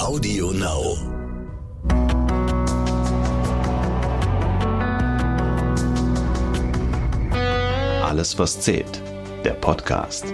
Audio Now. Alles, was zählt. Der Podcast.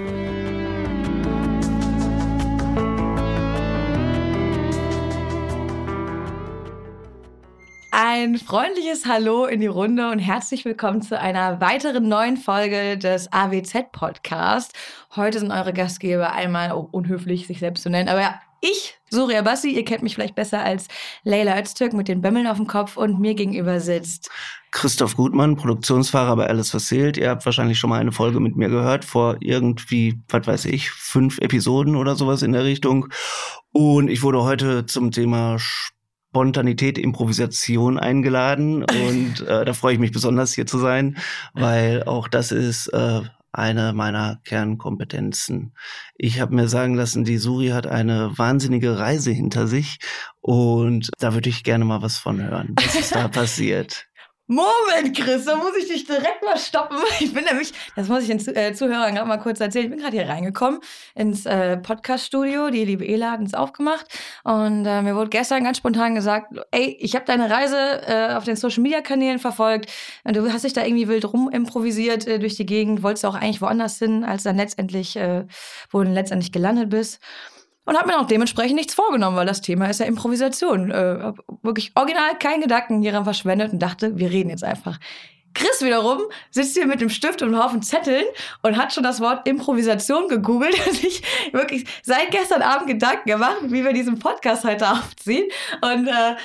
Ein freundliches Hallo in die Runde und herzlich willkommen zu einer weiteren neuen Folge des AWZ Podcast. Heute sind eure Gastgeber einmal oh, unhöflich, sich selbst zu nennen, aber ja, ich, Surya Bassi, ihr kennt mich vielleicht besser als Leila Öztürk mit den Bömmeln auf dem Kopf und mir gegenüber sitzt Christoph Gutmann, Produktionsfahrer bei Alles was zählt. Ihr habt wahrscheinlich schon mal eine Folge mit mir gehört, vor irgendwie, was weiß ich, fünf Episoden oder sowas in der Richtung. Und ich wurde heute zum Thema Spontanität, Improvisation eingeladen. Und äh, da freue ich mich besonders hier zu sein, weil auch das ist äh, eine meiner Kernkompetenzen. Ich habe mir sagen lassen, die Suri hat eine wahnsinnige Reise hinter sich und da würde ich gerne mal was von hören. Was ist da passiert? Moment, Chris, da muss ich dich direkt mal stoppen. Ich bin nämlich, das muss ich den äh, Zuhörern gerade mal kurz erzählen, ich bin gerade hier reingekommen ins äh, Podcast-Studio. Die liebe Ela hat uns aufgemacht und äh, mir wurde gestern ganz spontan gesagt, ey, ich habe deine Reise äh, auf den Social-Media-Kanälen verfolgt. Du hast dich da irgendwie wild rum improvisiert äh, durch die Gegend, wolltest auch eigentlich woanders hin, als dann letztendlich, äh, wo du letztendlich gelandet bist und habe mir auch dementsprechend nichts vorgenommen, weil das Thema ist ja Improvisation. Äh, wirklich original keinen Gedanken hieran verschwendet und dachte, wir reden jetzt einfach. Chris wiederum sitzt hier mit dem Stift und einem Haufen Zetteln und hat schon das Wort Improvisation gegoogelt und sich wirklich seit gestern Abend Gedanken gemacht, wie wir diesen Podcast heute aufziehen. Und äh,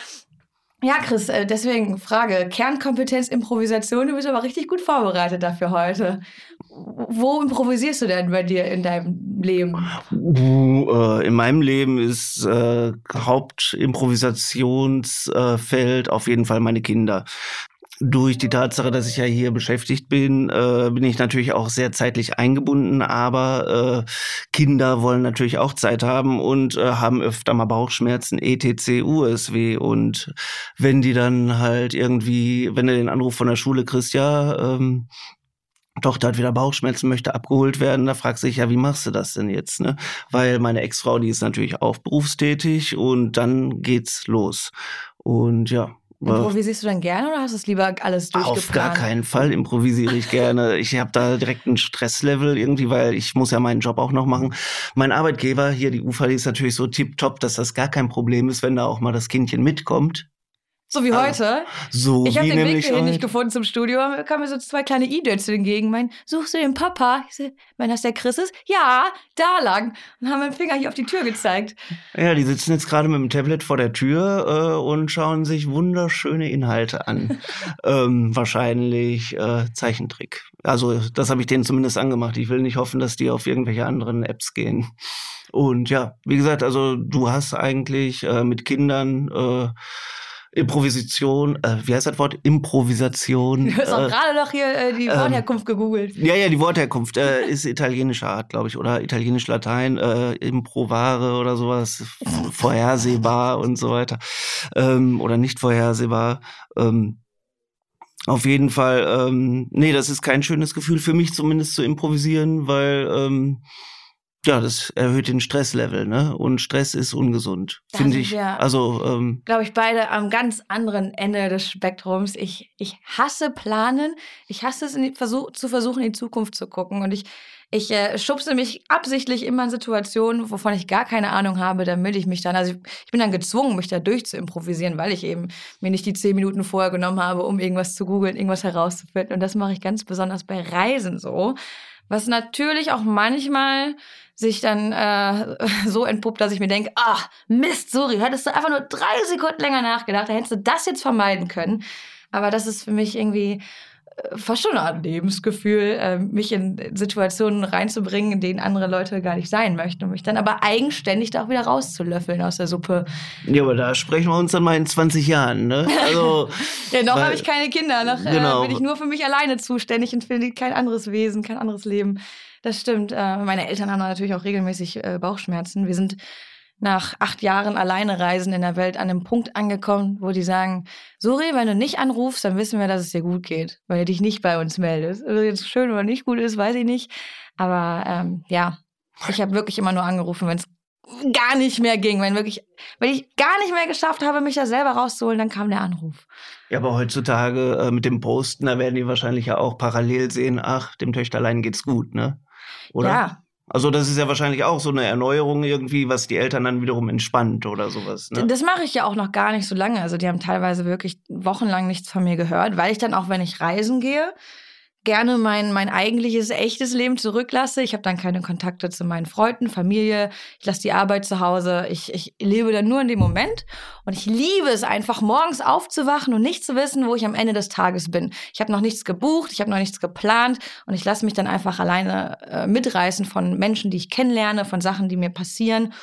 ja, Chris, äh, deswegen Frage. Kernkompetenz Improvisation, du bist aber richtig gut vorbereitet dafür heute. Wo improvisierst du denn bei dir in deinem Leben? Uh, in meinem Leben ist äh, Hauptimprovisationsfeld äh, auf jeden Fall meine Kinder durch die Tatsache, dass ich ja hier beschäftigt bin, äh, bin ich natürlich auch sehr zeitlich eingebunden, aber äh, Kinder wollen natürlich auch Zeit haben und äh, haben öfter mal Bauchschmerzen, ETC, USW und wenn die dann halt irgendwie, wenn du den Anruf von der Schule kriegst, ja, ähm, Tochter hat wieder Bauchschmerzen, möchte abgeholt werden. Da fragt sich ja, wie machst du das denn jetzt? Ne? Weil meine Ex-Frau, die ist natürlich auch berufstätig und dann geht's los. Und ja, Improvisierst du dann gerne oder hast du es lieber alles durchgeplant? Auf gar keinen Fall improvisiere ich gerne. Ich habe da direkt ein Stresslevel irgendwie, weil ich muss ja meinen Job auch noch machen. Mein Arbeitgeber hier, die UFA, die ist natürlich so tipptopp, dass das gar kein Problem ist, wenn da auch mal das Kindchen mitkommt. So wie Also, heute. So Ich habe den Weg hierhin nicht gefunden zum Studio. Da kamen mir so zwei kleine Idötze entgegen. Mein, suchst du den Papa? Ich so, wenn das der Chris ist? Ja, da lang. Und haben dem Finger hier auf die Tür gezeigt. Ja, die sitzen jetzt gerade mit dem Tablet vor der Tür äh, und schauen sich wunderschöne Inhalte an. ähm, wahrscheinlich äh, Zeichentrick. Also das habe ich denen zumindest angemacht. Ich will nicht hoffen, dass die auf irgendwelche anderen Apps gehen. Und ja, wie gesagt, also du hast eigentlich äh, mit Kindern äh, Improvisation, äh, wie heißt das Wort? Improvisation. Du hast auch äh, gerade noch hier äh, die ähm, Wortherkunft gegoogelt. ja, ja, die Wortherkunft äh, ist italienischer Art, glaube ich, oder italienisch-Latein, äh, improvare oder sowas, vorhersehbar und so weiter. Ähm, oder nicht vorhersehbar. Ähm, auf jeden Fall, ähm, nee, das ist kein schönes Gefühl für mich zumindest zu improvisieren, weil ähm, ja, das erhöht den Stresslevel, ne? Und Stress ist ungesund, finde ich. wir- Also ähm, Glaube ich, beide am ganz anderen Ende des Spektrums. Ich, ich hasse Planen. Ich hasse es, in die, versuch, zu versuchen, in die Zukunft zu gucken. Und ich, ich äh, schubse mich absichtlich immer in Situationen, wovon ich gar keine Ahnung habe, damit ich mich dann, also ich, ich bin dann gezwungen, mich da durch zu improvisieren, weil ich eben mir nicht die zehn Minuten vorher genommen habe, um irgendwas zu googeln, irgendwas herauszufinden. Und das mache ich ganz besonders bei Reisen so. Was natürlich auch manchmal sich dann äh, so entpuppt, dass ich mir denke, ah, Mist, sorry, hättest du einfach nur drei Sekunden länger nachgedacht, dann hättest du das jetzt vermeiden können. Aber das ist für mich irgendwie äh, fast schon eine Art Lebensgefühl, äh, mich in Situationen reinzubringen, in denen andere Leute gar nicht sein möchten, um mich dann aber eigenständig da auch wieder rauszulöffeln aus der Suppe. ja, aber da sprechen wir uns dann mal in 20 Jahren, ne? Also Ja, noch habe ich keine Kinder, noch Genau. äh, bin ich nur für mich alleine zuständig und finde kein anderes Wesen, kein anderes Leben. Das stimmt. Äh, meine Eltern haben natürlich auch regelmäßig äh, Bauchschmerzen. Wir sind nach acht Jahren alleine reisen in der Welt an einem Punkt angekommen, wo die sagen, Suri, wenn du nicht anrufst, dann wissen wir, dass es dir gut geht, weil du dich nicht bei uns meldest. Also jetzt schön oder nicht gut ist, weiß ich nicht. Aber ähm, ja, ich habe wirklich immer nur angerufen, wenn es gar nicht mehr ging, wenn wirklich, wenn ich gar nicht mehr geschafft habe, mich da selber rauszuholen, dann kam der Anruf. Ja, aber heutzutage äh, mit dem Posten, da werden die wahrscheinlich ja auch parallel sehen, ach, dem Töchterlein geht's gut, ne? Oder? Ja. Also das ist ja wahrscheinlich auch so eine Erneuerung irgendwie, was die Eltern dann wiederum entspannt oder sowas. Ne? Das mache ich ja auch noch gar nicht so lange. Also die haben teilweise wirklich wochenlang nichts von mir gehört, weil ich dann auch, wenn ich reisen gehe, gerne mein, mein eigentliches, echtes Leben zurücklasse. Ich habe dann keine Kontakte zu meinen Freunden, Familie. Ich lasse die Arbeit zu Hause. Ich, ich lebe dann nur in dem Moment. Und ich liebe es einfach, morgens aufzuwachen und nicht zu wissen, wo ich am Ende des Tages bin. Ich habe noch nichts gebucht, ich habe noch nichts geplant und ich lasse mich dann einfach alleine äh, mitreißen von Menschen, die ich kennenlerne, von Sachen, die mir passieren.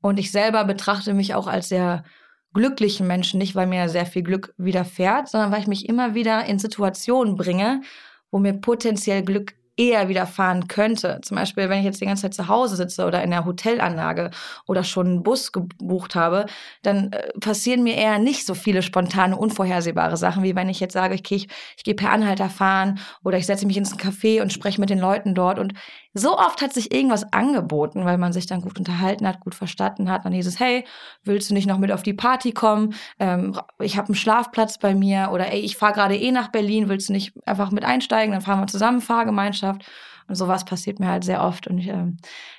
Und ich selber betrachte mich auch als sehr glücklichen Menschen, nicht weil mir sehr viel Glück widerfährt, sondern weil ich mich immer wieder in Situationen bringe, wo mir potenziell Glück eher widerfahren könnte. Zum Beispiel, wenn ich jetzt die ganze Zeit zu Hause sitze oder in der Hotelanlage oder schon einen Bus gebucht habe, dann äh, passieren mir eher nicht so viele spontane, unvorhersehbare Sachen, wie wenn ich jetzt sage, okay, ich, ich gehe per Anhalter fahren oder ich setze mich ins Café und spreche mit den Leuten dort. Und so oft hat sich irgendwas angeboten, weil man sich dann gut unterhalten hat, gut verstanden hat. Dann hieß es, hey, willst du nicht noch mit auf die Party kommen? Ähm, ich habe einen Schlafplatz bei mir oder ey, ich fahre gerade eh nach Berlin, willst du nicht einfach mit einsteigen? Dann fahren wir zusammen, Fahrgemeinschaft. Und sowas passiert mir halt sehr oft. Und ich, ähm,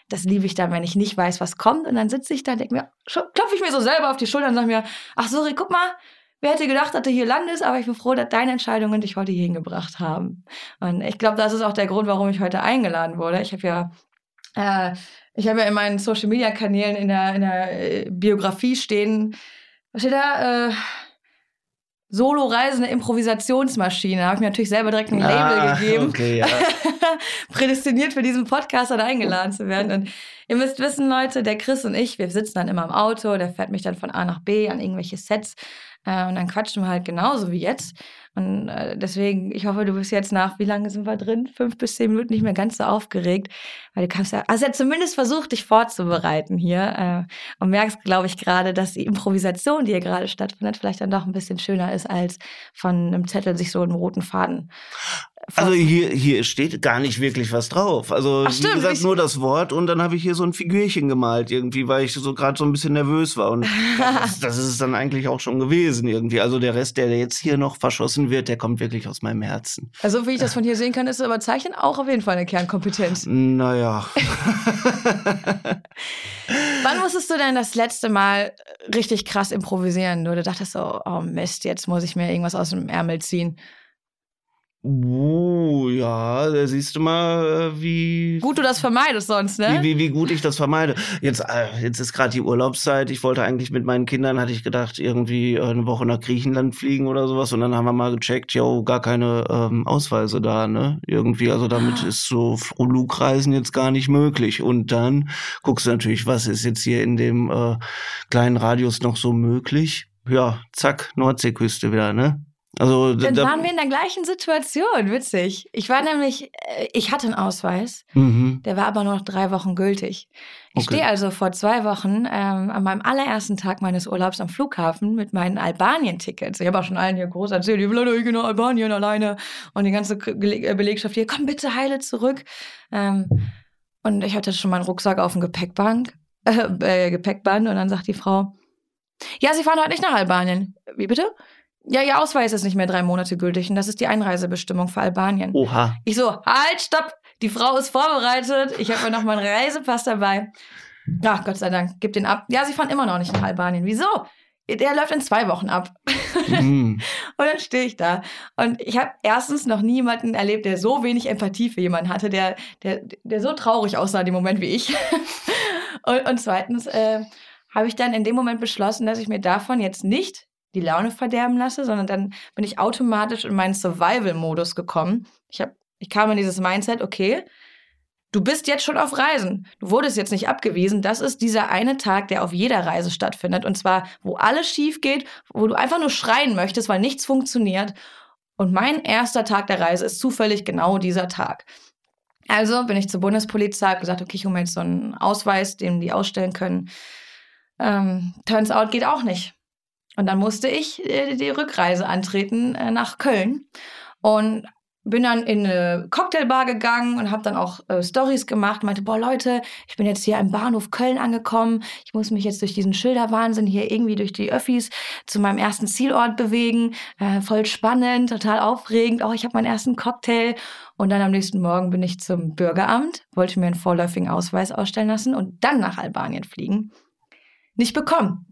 das liebe ich dann, wenn ich nicht weiß, was kommt. Und dann sitze ich da und denke mir, klopfe ich mir so selber auf die Schulter und sage mir, ach sorry, guck mal, wer hätte gedacht, dass du hier landest, aber ich bin froh, dass deine Entscheidungen dich heute hier hingebracht haben. Und ich glaube, das ist auch der Grund, warum ich heute eingeladen wurde. Ich habe ja äh, ich habe ja in meinen Social Media Kanälen in der, in der äh, Biografie stehen, was steht da? Äh, Solo-reisende Improvisationsmaschine. Da habe ich mir natürlich selber direkt ein Label ah, gegeben. Okay, ja. Prädestiniert für diesen Podcast dann eingeladen zu werden. Und ihr müsst wissen, Leute, der Chris und ich, wir sitzen dann immer im Auto, der fährt mich dann von A nach B an irgendwelche Sets. Äh, und dann quatschen wir halt genauso wie jetzt. Und äh, deswegen, ich hoffe, du bist jetzt nach, wie lange sind wir drin? Fünf bis zehn Minuten nicht mehr ganz so aufgeregt. Weil du kannst ja, also er zumindest versucht, dich vorzubereiten hier. Äh, und merkst, glaube ich, gerade, dass die Improvisation, die hier gerade stattfindet, vielleicht dann doch ein bisschen schöner ist, als von einem Zettel sich so einen roten Faden also hier, hier steht gar nicht wirklich was drauf. Also Ach, wie gesagt, nur das Wort und dann habe ich hier so ein Figürchen gemalt irgendwie, weil ich so gerade so ein bisschen nervös war. Und das, das, ist es dann eigentlich auch schon gewesen irgendwie. Also der Rest, der jetzt hier noch verschossen wird, der kommt wirklich aus meinem Herzen. Also wie ich das von hier sehen kann, ist aber Zeichnen auch auf jeden Fall eine Kernkompetenz. Naja. Wann musstest du denn das letzte Mal richtig krass improvisieren? Du dachtest so, oh Mist, jetzt muss ich mir irgendwas aus dem Ärmel ziehen. Uh, ja, da siehst du mal, äh, wie. Gut du das vermeidest sonst, ne? Wie, wie, wie gut ich das vermeide. Jetzt, äh, jetzt ist gerade die Urlaubszeit. Ich wollte eigentlich mit meinen Kindern, hatte ich gedacht, irgendwie äh, eine Woche nach Griechenland fliegen oder sowas. Und dann haben wir mal gecheckt, jo, gar keine ähm, Ausweise da, ne? Irgendwie, also damit ah. ist so Flugreisen jetzt gar nicht möglich. Und dann guckst du natürlich, was ist jetzt hier in dem äh, kleinen Radius noch so möglich? Ja, zack, Nordseeküste wieder, ne? Also, Dann da, waren wir in der gleichen Situation, witzig. Ich war nämlich, äh, ich hatte einen Ausweis, mhm. der war aber nur noch drei Wochen gültig. Ich okay. stehe also vor zwei Wochen ähm, an meinem allerersten Tag meines Urlaubs am Flughafen mit meinen Albanien-Tickets. Ich habe auch schon allen hier groß erzählt, ich will leider nach Albanien alleine und die ganze äh, Belegschaft hier, komm bitte heile zurück. Ähm, und ich hatte schon meinen Rucksack auf dem Gepäckbank, äh, äh, Gepäckband und dann sagt die Frau, ja, Sie fahren heute nicht nach Albanien. Wie bitte? Ja, ihr Ausweis ist nicht mehr drei Monate gültig und das ist die Einreisebestimmung für Albanien. Oha. Ich so, halt, stopp, die Frau ist vorbereitet, ich habe mir noch meinen Reisepass dabei. Ja, Gott sei Dank, gib den ab. Ja, sie fahren immer noch nicht nach Albanien. Wieso? Der läuft in zwei Wochen ab. Mhm. und dann stehe ich da. Und ich habe erstens noch niemanden erlebt, der so wenig Empathie für jemanden hatte, der, der, der so traurig aussah in dem Moment wie ich. und, und zweitens äh, habe ich dann in dem Moment beschlossen, dass ich mir davon jetzt nicht die Laune verderben lasse, sondern dann bin ich automatisch in meinen Survival-Modus gekommen. Ich, hab, ich kam in dieses Mindset, okay, du bist jetzt schon auf Reisen. Du wurdest jetzt nicht abgewiesen. Das ist dieser eine Tag, der auf jeder Reise stattfindet. Und zwar, wo alles schief geht, wo du einfach nur schreien möchtest, weil nichts funktioniert. Und mein erster Tag der Reise ist zufällig genau dieser Tag. Also bin ich zur Bundespolizei, habe gesagt, okay, ich hole mir jetzt so einen Ausweis, den die ausstellen können. Ähm, turns out geht auch nicht. Und dann musste ich äh, die Rückreise antreten äh, nach Köln. Und bin dann in eine Cocktailbar gegangen und habe dann auch äh, Stories gemacht. Meinte, boah Leute, ich bin jetzt hier am Bahnhof Köln angekommen. Ich muss mich jetzt durch diesen Schilderwahnsinn hier irgendwie durch die Öffis zu meinem ersten Zielort bewegen. Äh, voll spannend, total aufregend. Oh, ich habe meinen ersten Cocktail. Und dann am nächsten Morgen bin ich zum Bürgeramt, wollte mir einen vorläufigen Ausweis ausstellen lassen und dann nach Albanien fliegen. Nicht bekommen.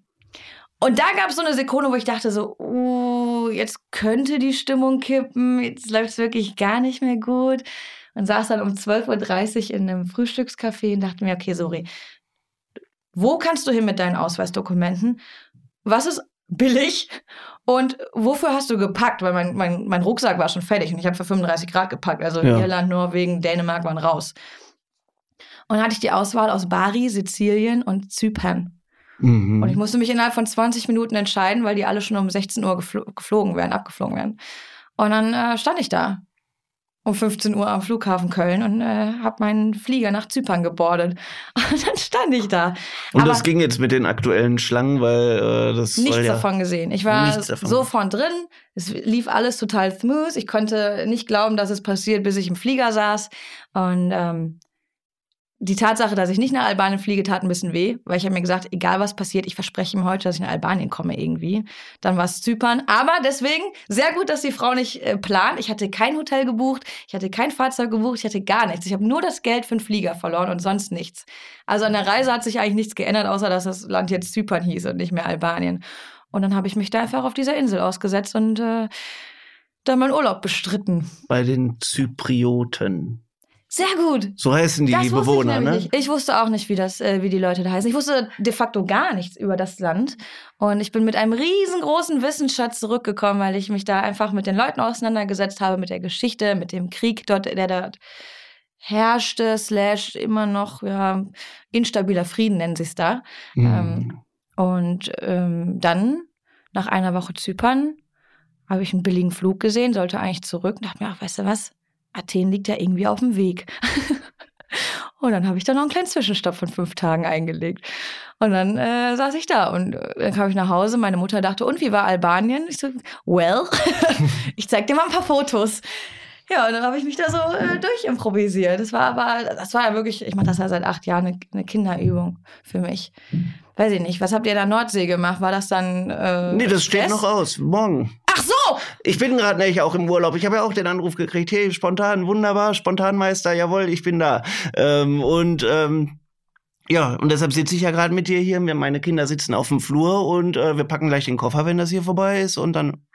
Und da gab es so eine Sekunde, wo ich dachte so, uh, jetzt könnte die Stimmung kippen, jetzt läuft es wirklich gar nicht mehr gut. Und saß dann um 12.30 Uhr in einem Frühstückscafé und dachte mir, okay, sorry, wo kannst du hin mit deinen Ausweisdokumenten? Was ist billig? Und wofür hast du gepackt? Weil mein, mein, mein Rucksack war schon fertig und ich habe für 35 Grad gepackt. Also ja. Irland, Norwegen, Dänemark waren raus. Und dann hatte ich die Auswahl aus Bari, Sizilien und Zypern. Mhm. Und ich musste mich innerhalb von 20 Minuten entscheiden, weil die alle schon um 16 Uhr gefl geflogen werden, abgeflogen werden. Und dann äh, stand ich da um 15 Uhr am Flughafen Köln und äh, habe meinen Flieger nach Zypern gebordet. Und dann stand ich da. Und Aber das ging jetzt mit den aktuellen Schlangen, weil äh, das nichts ja davon gesehen. Ich war sofort drin. Es lief alles total smooth. Ich konnte nicht glauben, dass es passiert, bis ich im Flieger saß. Und ähm, die Tatsache, dass ich nicht nach Albanien fliege, tat ein bisschen weh, weil ich habe mir gesagt, egal was passiert, ich verspreche ihm heute, dass ich nach Albanien komme irgendwie. Dann war es Zypern. Aber deswegen sehr gut, dass die Frau nicht äh, plant. Ich hatte kein Hotel gebucht, ich hatte kein Fahrzeug gebucht, ich hatte gar nichts. Ich habe nur das Geld für den Flieger verloren und sonst nichts. Also an der Reise hat sich eigentlich nichts geändert, außer dass das Land jetzt Zypern hieß und nicht mehr Albanien. Und dann habe ich mich da einfach auf dieser Insel ausgesetzt und äh, dann meinen Urlaub bestritten. Bei den Zyprioten. Sehr gut. So heißen die das Bewohner, ich ne? Nicht. Ich wusste auch nicht, wie, das, äh, wie die Leute da heißen. Ich wusste de facto gar nichts über das Land. Und ich bin mit einem riesengroßen Wissensschatz zurückgekommen, weil ich mich da einfach mit den Leuten auseinandergesetzt habe, mit der Geschichte, mit dem Krieg dort, der dort herrschte, slash immer noch, ja, instabiler Frieden nennen sie es da. Mhm. Ähm, und ähm, dann, nach einer Woche Zypern, habe ich einen billigen Flug gesehen, sollte eigentlich zurück und dachte mir, ach, weißt du was? Athen liegt ja irgendwie auf dem Weg. und dann habe ich da noch einen kleinen Zwischenstopp von fünf Tagen eingelegt. Und dann äh, saß ich da und äh, dann kam ich nach Hause. Meine Mutter dachte, und wie war Albanien? Ich so, well, ich zeig dir mal ein paar Fotos. Ja, und dann habe ich mich da so äh, durchimprovisiert. Das war aber, das war ja wirklich, ich mache das ja seit acht Jahren, eine, eine Kinderübung für mich. Weiß ich nicht. Was habt ihr da Nordsee gemacht? War das dann. Äh, nee, das steht noch aus. Morgen. Ach so! Ich bin gerade nämlich auch im Urlaub. Ich habe ja auch den Anruf gekriegt. Hey, spontan, wunderbar, Spontanmeister, jawohl, ich bin da. Ähm, und ähm, ja, und deshalb sitze ich ja gerade mit dir hier. Meine Kinder sitzen auf dem Flur und äh, wir packen gleich den Koffer, wenn das hier vorbei ist und dann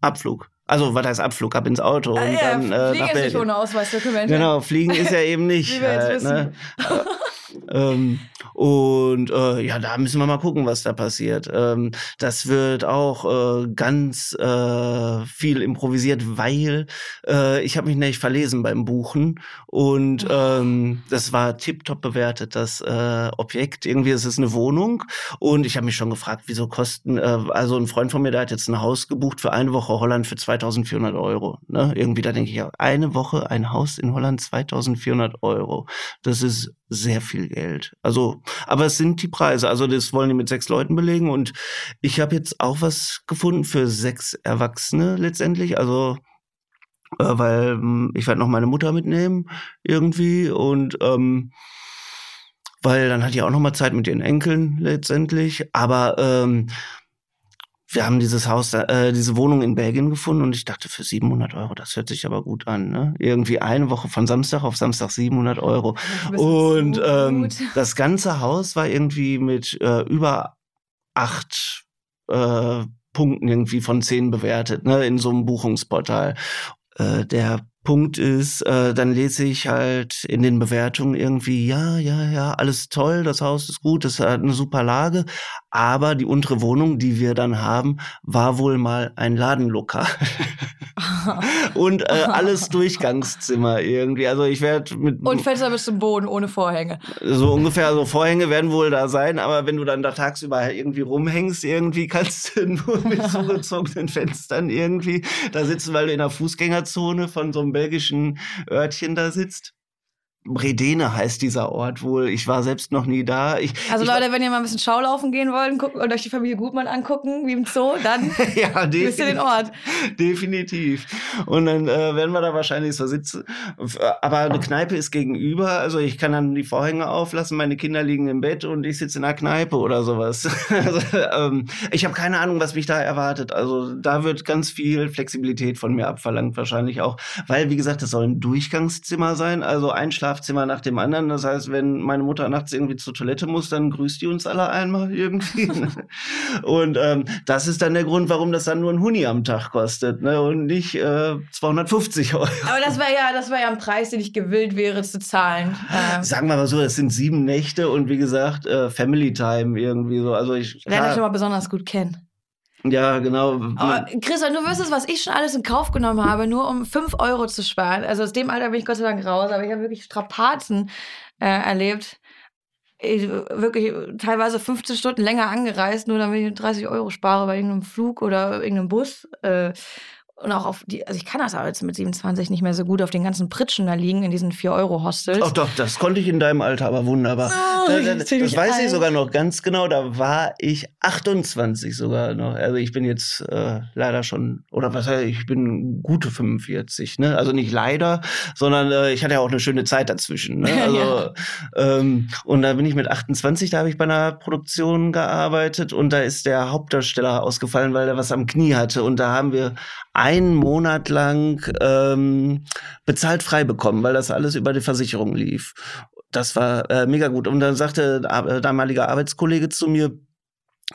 Abflug. Also, was heißt Abflug? Ab ins Auto ah, und ja, dann äh, fliegen ist nicht ohne Ausweisdokumente. Genau, fliegen ist ja eben nicht. Wie wir jetzt halt, wissen. Ne? ähm, und äh, ja, da müssen wir mal gucken, was da passiert. Ähm, das wird auch äh, ganz äh, viel improvisiert, weil äh, ich habe mich nämlich verlesen beim Buchen und ähm, das war tiptop bewertet, das äh, Objekt. Irgendwie ist es eine Wohnung und ich habe mich schon gefragt, wieso kosten, äh, also ein Freund von mir, der hat jetzt ein Haus gebucht für eine Woche Holland für 2400 Euro. Ne? Irgendwie, da denke ich, eine Woche ein Haus in Holland 2400 Euro. Das ist sehr viel Geld. Also, aber es sind die Preise. Also das wollen die mit sechs Leuten belegen und ich habe jetzt auch was gefunden für sechs Erwachsene letztendlich. Also äh, weil ähm, ich werde noch meine Mutter mitnehmen irgendwie und ähm, weil dann hat die auch noch mal Zeit mit ihren Enkeln letztendlich. Aber ähm, wir haben dieses Haus, äh, diese Wohnung in Belgien gefunden und ich dachte für 700 Euro, das hört sich aber gut an. Ne? Irgendwie eine Woche von Samstag auf Samstag 700 Euro. Und so ähm, das ganze Haus war irgendwie mit äh, über acht äh, Punkten irgendwie von zehn bewertet, ne, in so einem Buchungsportal. Äh, der Punkt ist, äh, dann lese ich halt in den Bewertungen irgendwie, ja, ja, ja, alles toll, das Haus ist gut, das hat eine super Lage, aber die untere Wohnung, die wir dann haben, war wohl mal ein Ladenlokal. und äh, alles Durchgangszimmer irgendwie. Also ich werde mit und Fenster bis zum Boden ohne Vorhänge. So ungefähr. Also Vorhänge werden wohl da sein, aber wenn du dann da tagsüber irgendwie rumhängst, irgendwie kannst du nur mit zugezogenen Fenstern irgendwie da sitzen, weil du in der Fußgängerzone von so einem belgischen Örtchen da sitzt. Redene heißt dieser Ort wohl. Ich war selbst noch nie da. Ich, also ich Leute, wenn ihr mal ein bisschen Schaulaufen gehen wollt gucken, und euch die Familie Gutmann angucken, wie im Zoo, dann ja, wisst ihr den Ort. Definitiv. Und dann äh, werden wir da wahrscheinlich so sitzen. Aber eine Kneipe ist gegenüber. Also ich kann dann die Vorhänge auflassen, meine Kinder liegen im Bett und ich sitze in der Kneipe oder sowas. also, ähm, ich habe keine Ahnung, was mich da erwartet. Also da wird ganz viel Flexibilität von mir abverlangt wahrscheinlich auch. Weil, wie gesagt, es soll ein Durchgangszimmer sein. Also einschlafen Schlafzimmer nach dem anderen. Das heißt, wenn meine Mutter nachts irgendwie zur Toilette muss, dann grüßt die uns alle einmal irgendwie. und ähm, das ist dann der Grund, warum das dann nur ein Huni am Tag kostet ne? und nicht äh, 250 Euro. Aber das wäre ja, das wäre ja ein Preis, den ich gewillt wäre zu zahlen. Ähm. Sagen wir mal so, es sind sieben Nächte und wie gesagt äh, Family Time irgendwie so. Also ich lerne euch schon mal besonders gut kennen. Ja, genau. Aber Christian, du wüsstest, was ich schon alles in Kauf genommen habe, nur um 5 Euro zu sparen. Also aus dem Alter bin ich Gott sei Dank raus, aber ich habe wirklich Strapazen äh, erlebt. Ich, wirklich teilweise 15 Stunden länger angereist, nur damit ich 30 Euro spare bei irgendeinem Flug oder irgendeinem Bus. Äh, und auch auf die, also ich kann das aber jetzt mit 27 nicht mehr so gut auf den ganzen Pritschen da liegen in diesen 4-Euro-Hostels. Ach doch, das konnte ich in deinem Alter aber wunderbar. Oh, da, da, das weiß alt. ich sogar noch ganz genau, da war ich 28 sogar noch. Also ich bin jetzt äh, leider schon, oder was heißt, ich bin gute 45, ne? Also nicht leider, sondern äh, ich hatte ja auch eine schöne Zeit dazwischen. Ne? Also, ja. ähm, und da bin ich mit 28, da habe ich bei einer Produktion gearbeitet und da ist der Hauptdarsteller ausgefallen, weil er was am Knie hatte. Und da haben wir einen Monat lang ähm, bezahlt frei bekommen, weil das alles über die Versicherung lief. Das war äh, mega gut. Und dann sagte äh, damaliger Arbeitskollege zu mir,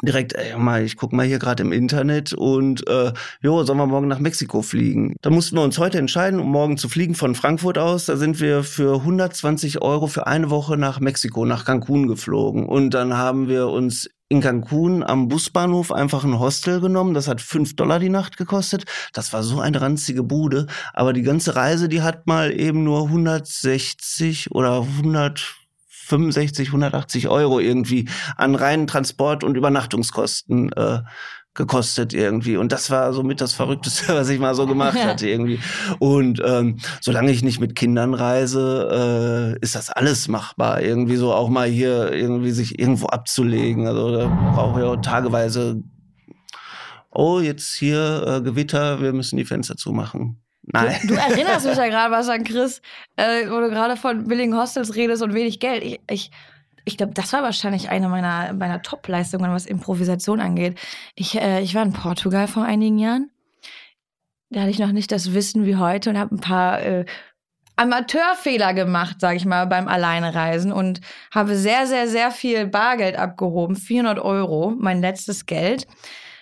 direkt, ey, mal, ich guck mal hier gerade im Internet und äh, jo, sollen wir morgen nach Mexiko fliegen? Da mussten wir uns heute entscheiden, um morgen zu fliegen von Frankfurt aus. Da sind wir für 120 Euro für eine Woche nach Mexiko, nach Cancun geflogen. Und dann haben wir uns in Cancun am Busbahnhof einfach ein Hostel genommen. Das hat fünf Dollar die Nacht gekostet. Das war so eine ranzige Bude. Aber die ganze Reise, die hat mal eben nur 160 oder 165, 180 Euro irgendwie an reinen Transport- und Übernachtungskosten äh, gekostet irgendwie. Und das war somit das Verrückteste, was ich mal so gemacht hatte irgendwie. Und ähm, solange ich nicht mit Kindern reise, äh, ist das alles machbar. Irgendwie so auch mal hier irgendwie sich irgendwo abzulegen. Also da brauche ich auch tageweise, oh, jetzt hier äh, Gewitter, wir müssen die Fenster zumachen. Nein. Du, du erinnerst mich ja gerade was an Chris, äh, wo du gerade von billigen Hostels redest und wenig Geld. Ich, ich ich glaube, das war wahrscheinlich eine meiner, meiner Top-Leistungen, was Improvisation angeht. Ich, äh, ich war in Portugal vor einigen Jahren. Da hatte ich noch nicht das Wissen wie heute und habe ein paar äh, Amateurfehler gemacht, sage ich mal, beim Alleinereisen und habe sehr, sehr, sehr viel Bargeld abgehoben. 400 Euro, mein letztes Geld,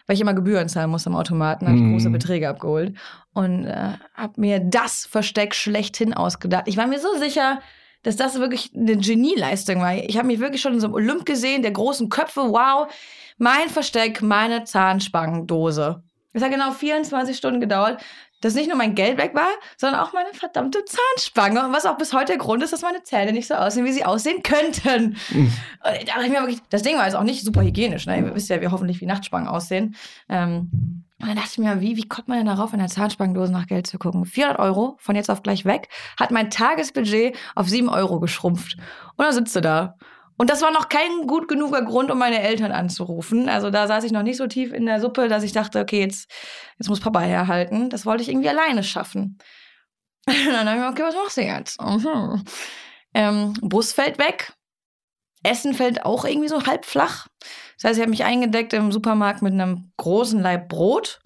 weil ich immer Gebühren zahlen muss am Automaten, habe ich mhm. große Beträge abgeholt und äh, habe mir das Versteck schlechthin ausgedacht. Ich war mir so sicher, dass das wirklich eine Genieleistung war. Ich habe mich wirklich schon in so einem Olymp gesehen, der großen Köpfe. Wow, mein Versteck, meine Zahnspangendose. Es hat genau 24 Stunden gedauert, dass nicht nur mein Geld weg war, sondern auch meine verdammte Zahnspange. Und was auch bis heute der Grund ist, dass meine Zähne nicht so aussehen, wie sie aussehen könnten. Mhm. Da ich mir wirklich, das Ding war jetzt auch nicht super hygienisch. Ne? Ihr wisst ja, wie hoffentlich wie Nachtspangen aussehen. Ähm, und dann dachte ich mir, wie, wie kommt man denn darauf, in der Zahnspangendose nach Geld zu gucken? 400 Euro von jetzt auf gleich weg, hat mein Tagesbudget auf 7 Euro geschrumpft. Und dann sitzt du da. Und das war noch kein gut genuger Grund, um meine Eltern anzurufen. Also da saß ich noch nicht so tief in der Suppe, dass ich dachte, okay, jetzt, jetzt muss Papa herhalten. Das wollte ich irgendwie alleine schaffen. Und dann habe ich mir, okay, was machst du jetzt? Mhm. Ähm, Bus fällt weg. Essen fällt auch irgendwie so halb flach. Das heißt, ich habe mich eingedeckt im Supermarkt mit einem großen Leib Brot,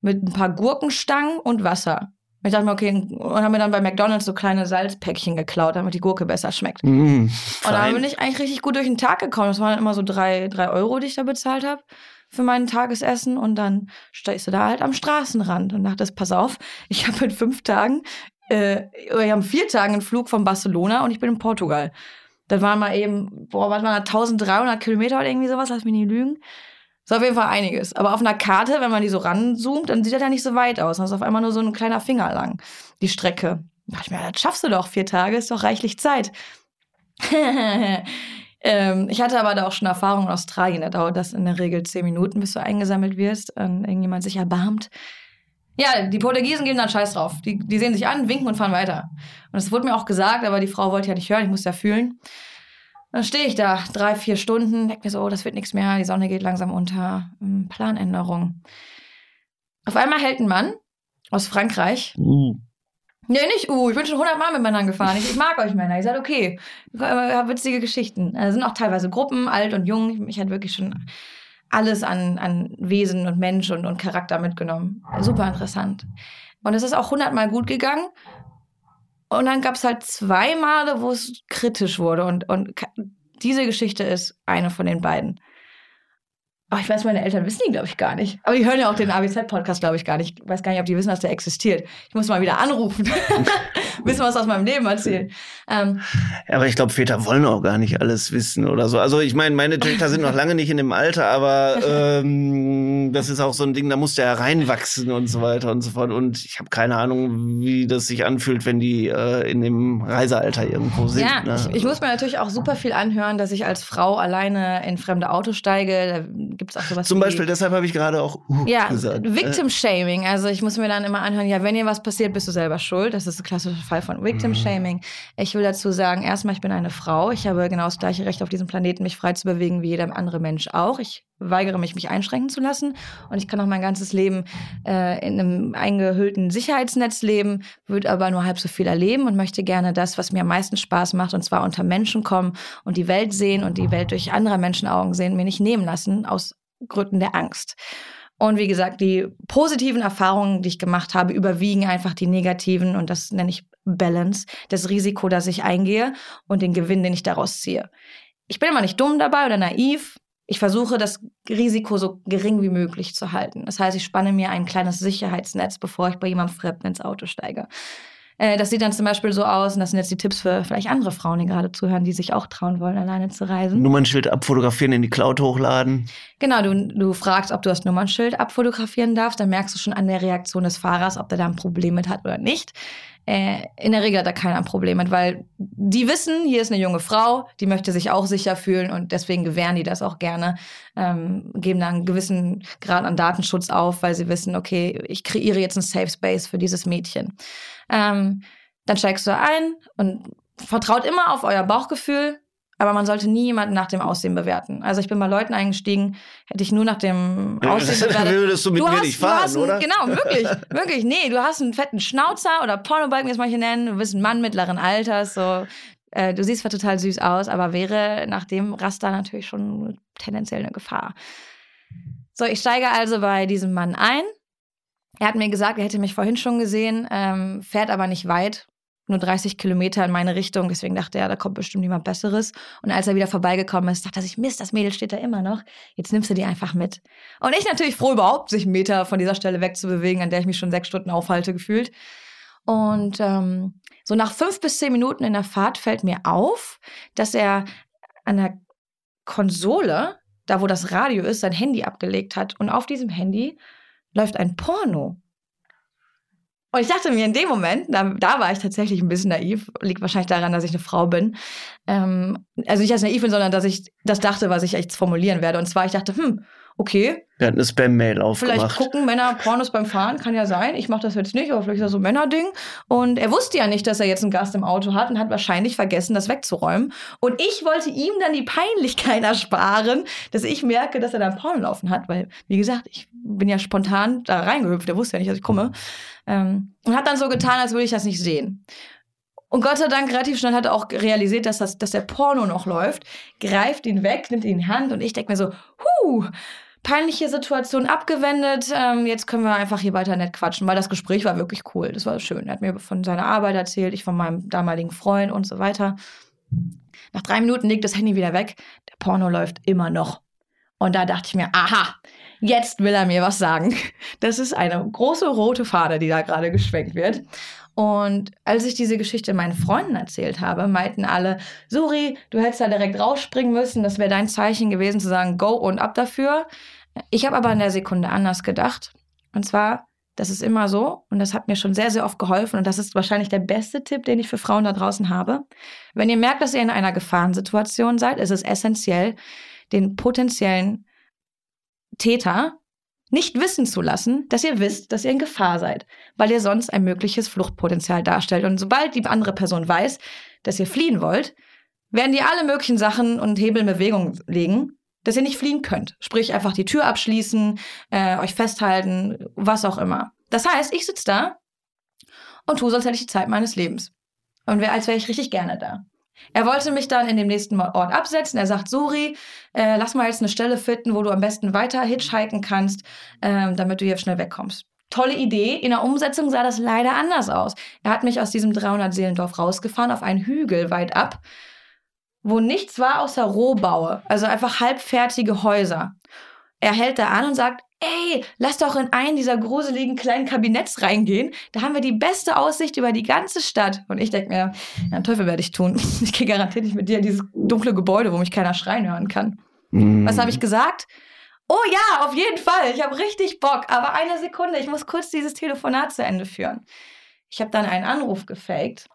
mit ein paar Gurkenstangen und Wasser. Ich dachte mir, okay, und habe mir dann bei McDonalds so kleine Salzpäckchen geklaut, damit die Gurke besser schmeckt. Mm, und dann bin ich eigentlich richtig gut durch den Tag gekommen. Das waren immer so drei, drei Euro, die ich da bezahlt habe für mein Tagesessen. Und dann stehst du da halt am Straßenrand und dachte, pass auf, ich habe in fünf Tagen, äh, wir haben vier Tagen einen Flug von Barcelona und ich bin in Portugal. Das waren mal eben, boah, was war 1300 Kilometer oder irgendwie sowas, lass mich nicht lügen. Das ist auf jeden Fall einiges. Aber auf einer Karte, wenn man die so ranzoomt, dann sieht das ja nicht so weit aus. Das ist auf einmal nur so ein kleiner Finger lang, die Strecke. Da dachte ich mir, das schaffst du doch, vier Tage, ist doch reichlich Zeit. ähm, ich hatte aber da auch schon Erfahrung in Australien. Da dauert das in der Regel zehn Minuten, bis du eingesammelt wirst und irgendjemand sich erbarmt. Ja, die Portugiesen gehen dann scheiß drauf. Die, die sehen sich an, winken und fahren weiter. Und das wurde mir auch gesagt, aber die Frau wollte ja nicht hören, ich musste ja fühlen. Dann stehe ich da, drei, vier Stunden, denke mir so, oh, das wird nichts mehr, die Sonne geht langsam unter. Hm, Planänderung. Auf einmal hält ein Mann aus Frankreich. Uh. Nee, nicht, uh, ich bin schon hundertmal mit Männern gefahren. Ich, ich mag euch Männer. Ich sage, okay, ich habe witzige Geschichten. Es sind auch teilweise Gruppen, alt und jung. Ich hatte wirklich schon alles an, an Wesen und Mensch und, und Charakter mitgenommen. Super interessant. Und es ist auch hundertmal gut gegangen. Und dann gab es halt zwei Male, wo es kritisch wurde. Und, und diese Geschichte ist eine von den beiden. Aber ich weiß, meine Eltern wissen ihn, glaube ich, gar nicht. Aber die hören ja auch den ABZ-Podcast, glaube ich, gar nicht. Ich weiß gar nicht, ob die wissen, dass der existiert. Ich muss mal wieder anrufen. wissen was aus meinem Leben erzählen. Ähm, ja, aber ich glaube, Väter wollen auch gar nicht alles wissen oder so. Also ich meine, meine Töchter sind noch lange nicht in dem Alter, aber ähm, das ist auch so ein Ding, da muss der ja reinwachsen und so weiter und so fort. Und ich habe keine Ahnung, wie das sich anfühlt, wenn die äh, in dem Reisealter irgendwo sind. Ja, ne? ich, ich muss mir natürlich auch super viel anhören, dass ich als Frau alleine in fremde Autos steige gibt es auch sowas. Zum Beispiel, deshalb habe ich gerade auch uh, ja, gesagt. Victim Shaming. Also ich muss mir dann immer anhören, ja, wenn dir was passiert, bist du selber schuld. Das ist ein klassischer Fall von Victim mhm. Shaming. Ich will dazu sagen, erstmal, ich bin eine Frau. Ich habe genau das gleiche Recht auf diesem Planeten, mich frei zu bewegen wie jeder andere Mensch auch. Ich weigere mich, mich einschränken zu lassen. Und ich kann auch mein ganzes Leben äh, in einem eingehüllten Sicherheitsnetz leben, würde aber nur halb so viel erleben und möchte gerne das, was mir am meisten Spaß macht, und zwar unter Menschen kommen und die Welt sehen und die Welt durch andere Menschenaugen sehen, mir nicht nehmen lassen, aus Gründen der Angst. Und wie gesagt, die positiven Erfahrungen, die ich gemacht habe, überwiegen einfach die negativen und das nenne ich Balance, das Risiko, das ich eingehe und den Gewinn, den ich daraus ziehe. Ich bin immer nicht dumm dabei oder naiv, ich versuche, das Risiko so gering wie möglich zu halten. Das heißt, ich spanne mir ein kleines Sicherheitsnetz, bevor ich bei jemandem Fremden ins Auto steige. Äh, das sieht dann zum Beispiel so aus, und das sind jetzt die Tipps für vielleicht andere Frauen, die gerade zuhören, die sich auch trauen wollen, alleine zu reisen. Nummernschild abfotografieren, in die Cloud hochladen. Genau, du, du fragst, ob du das Nummernschild abfotografieren darfst, dann merkst du schon an der Reaktion des Fahrers, ob der da ein Problem mit hat oder nicht äh, in der Regel hat da keiner ein Problem mit, weil die wissen, hier ist eine junge Frau, die möchte sich auch sicher fühlen und deswegen gewähren die das auch gerne, ähm, geben da einen gewissen Grad an Datenschutz auf, weil sie wissen, okay, ich kreiere jetzt einen Safe Space für dieses Mädchen. Ähm, dann steigst du ein und vertraut immer auf euer Bauchgefühl. Aber man sollte nie jemanden nach dem Aussehen bewerten. Also ich bin bei Leuten eingestiegen, hätte ich nur nach dem Aussehen ja, bewertet. würdest du mit du mir hast, nicht fahren, einen, oder? Genau, wirklich, wirklich. Nee, du hast einen fetten Schnauzer oder Pornobalken, wie es manche nennen. Du bist ein Mann mittleren Alters, so. Äh, du siehst zwar total süß aus, aber wäre nach dem Raster natürlich schon tendenziell eine Gefahr. So, ich steige also bei diesem Mann ein. Er hat mir gesagt, er hätte mich vorhin schon gesehen, ähm, fährt aber nicht weit, nur 30 Kilometer in meine Richtung. Deswegen dachte er, da kommt bestimmt jemand Besseres. Und als er wieder vorbeigekommen ist, dachte er sich, Mist, das Mädel steht da immer noch. Jetzt nimmst du die einfach mit. Und ich natürlich froh, überhaupt sich einen Meter von dieser Stelle wegzubewegen, an der ich mich schon sechs Stunden aufhalte, gefühlt. Und ähm, so nach fünf bis zehn Minuten in der Fahrt fällt mir auf, dass er an der Konsole, da wo das Radio ist, sein Handy abgelegt hat. Und auf diesem Handy läuft ein Porno. Und ich dachte mir in dem Moment, da, da, war ich tatsächlich ein bisschen naiv, liegt wahrscheinlich daran, dass ich eine Frau bin. Ähm, also nicht als naiv bin, sondern dass ich das dachte, was ich jetzt formulieren werde. Und zwar, ich dachte, hm, okay. Er hat eine Spam-Mail aufgemacht. Vielleicht gucken Männer Pornos beim Fahren, kann ja sein. Ich mache das jetzt nicht, aber vielleicht ist das so ein Männerding. Und er wusste ja nicht, dass er jetzt einen Gast im Auto hat und hat wahrscheinlich vergessen, das wegzuräumen. Und ich wollte ihm dann die Peinlichkeit ersparen, dass ich merke, dass er da ein Porno laufen hat. Weil, wie gesagt, ich bin ja spontan da reingehüpft. Er wusste ja nicht, dass ich komme. Ähm, und hat dann so getan, als würde ich das nicht sehen. Und Gott sei Dank relativ schnell hat er auch realisiert, dass, das, dass der Porno noch läuft, greift ihn weg, nimmt ihn in die Hand und ich denke mir so, huh, peinliche Situation abgewendet. Ähm, jetzt können wir einfach hier weiter nett quatschen, weil das Gespräch war wirklich cool. Das war schön. Er hat mir von seiner Arbeit erzählt, ich von meinem damaligen Freund und so weiter. Nach drei Minuten legt das Handy wieder weg. Der Porno läuft immer noch. Und da dachte ich mir, aha, jetzt will er mir was sagen. Das ist eine große rote Fahne, die da gerade geschwenkt wird. Und als ich diese Geschichte meinen Freunden erzählt habe, meinten alle, Suri, du hättest da direkt rausspringen müssen, das wäre dein Zeichen gewesen zu sagen, go und ab dafür. Ich habe aber in der Sekunde anders gedacht. Und zwar, das ist immer so, und das hat mir schon sehr, sehr oft geholfen, und das ist wahrscheinlich der beste Tipp, den ich für Frauen da draußen habe. Wenn ihr merkt, dass ihr in einer Gefahrensituation seid, ist es essentiell, den potenziellen Täter nicht wissen zu lassen, dass ihr wisst, dass ihr in Gefahr seid, weil ihr sonst ein mögliches Fluchtpotenzial darstellt. Und sobald die andere Person weiß, dass ihr fliehen wollt, werden die alle möglichen Sachen und Hebel in Bewegung legen, dass ihr nicht fliehen könnt. Sprich, einfach die Tür abschließen, äh, euch festhalten, was auch immer. Das heißt, ich sitze da und tue, sonst hätte ich die Zeit meines Lebens. Und wär, als wäre ich richtig gerne da. Er wollte mich dann in dem nächsten Ort absetzen. Er sagt, Suri, äh, lass mal jetzt eine Stelle finden, wo du am besten weiter hitchhiken kannst, ähm, damit du hier schnell wegkommst. Tolle Idee. In der Umsetzung sah das leider anders aus. Er hat mich aus diesem 300-Seelendorf rausgefahren auf einen Hügel weit ab, wo nichts war außer Rohbaue, also einfach halbfertige Häuser. Er hält da an und sagt, ey, lass doch in einen dieser gruseligen kleinen Kabinetts reingehen. Da haben wir die beste Aussicht über die ganze Stadt. Und ich denke mir, ja, Teufel werde ich tun. Ich gehe garantiert nicht mit dir in dieses dunkle Gebäude, wo mich keiner schreien hören kann. Mm. Was habe ich gesagt? Oh ja, auf jeden Fall. Ich habe richtig Bock. Aber eine Sekunde, ich muss kurz dieses Telefonat zu Ende führen. Ich habe dann einen Anruf gefaked.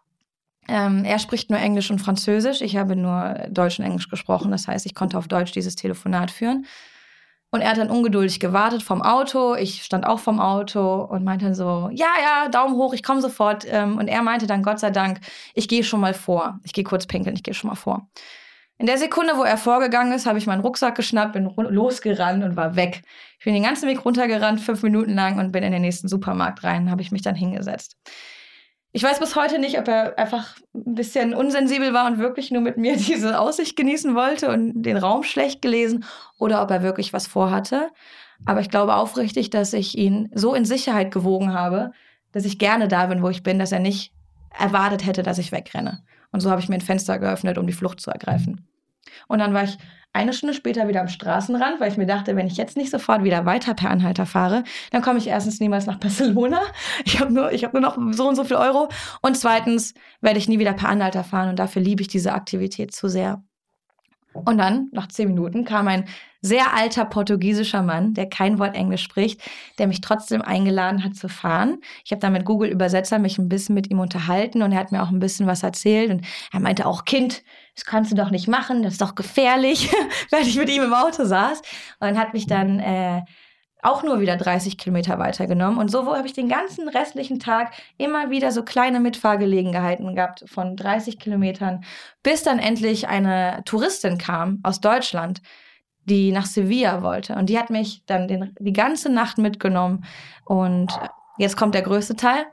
Ähm, er spricht nur Englisch und Französisch. Ich habe nur Deutsch und Englisch gesprochen. Das heißt, ich konnte auf Deutsch dieses Telefonat führen. Und er hat dann ungeduldig gewartet vom Auto. Ich stand auch vom Auto und meinte so, ja, ja, Daumen hoch, ich komme sofort. Ähm, und er meinte dann, Gott sei Dank, ich gehe schon mal vor. Ich gehe kurz pinkeln, ich gehe schon mal vor. In der Sekunde, wo er vorgegangen ist, habe ich meinen Rucksack geschnappt, bin losgerannt und war weg. Ich bin den ganzen Weg runtergerannt, fünf Minuten lang und bin in den nächsten Supermarkt rein, habe ich mich dann hingesetzt. Ich weiß bis heute nicht, ob er einfach ein bisschen unsensibel war und wirklich nur mit mir diese Aussicht genießen wollte und den Raum schlecht gelesen oder ob er wirklich was vorhatte. Aber ich glaube aufrichtig, dass ich ihn so in Sicherheit gewogen habe, dass ich gerne da bin, wo ich bin, dass er nicht erwartet hätte, dass ich wegrenne. Und so habe ich mir ein Fenster geöffnet, um die Flucht zu ergreifen. Und dann war ich eine Stunde später wieder am Straßenrand, weil ich mir dachte, wenn ich jetzt nicht sofort wieder weiter per Anhalter fahre, dann komme ich erstens niemals nach Barcelona. Ich habe nur, hab nur noch so und so viel Euro. Und zweitens werde ich nie wieder per Anhalter fahren. Und dafür liebe ich diese Aktivität zu sehr. Und dann, nach zehn Minuten, kam ein sehr alter portugiesischer Mann, der kein Wort Englisch spricht, der mich trotzdem eingeladen hat zu fahren. Ich habe dann mit Google Übersetzer mich ein bisschen mit ihm unterhalten und er hat mir auch ein bisschen was erzählt. Und er meinte auch, Kind, das kannst du doch nicht machen, das ist doch gefährlich, weil ich mit ihm im Auto saß. Und hat mich dann äh, auch nur wieder 30 Kilometer weitergenommen. Und so habe ich den ganzen restlichen Tag immer wieder so kleine Mitfahrgelegenheiten gehabt von 30 Kilometern, bis dann endlich eine Touristin kam aus Deutschland, die nach Sevilla wollte. Und die hat mich dann den, die ganze Nacht mitgenommen. Und jetzt kommt der größte Teil.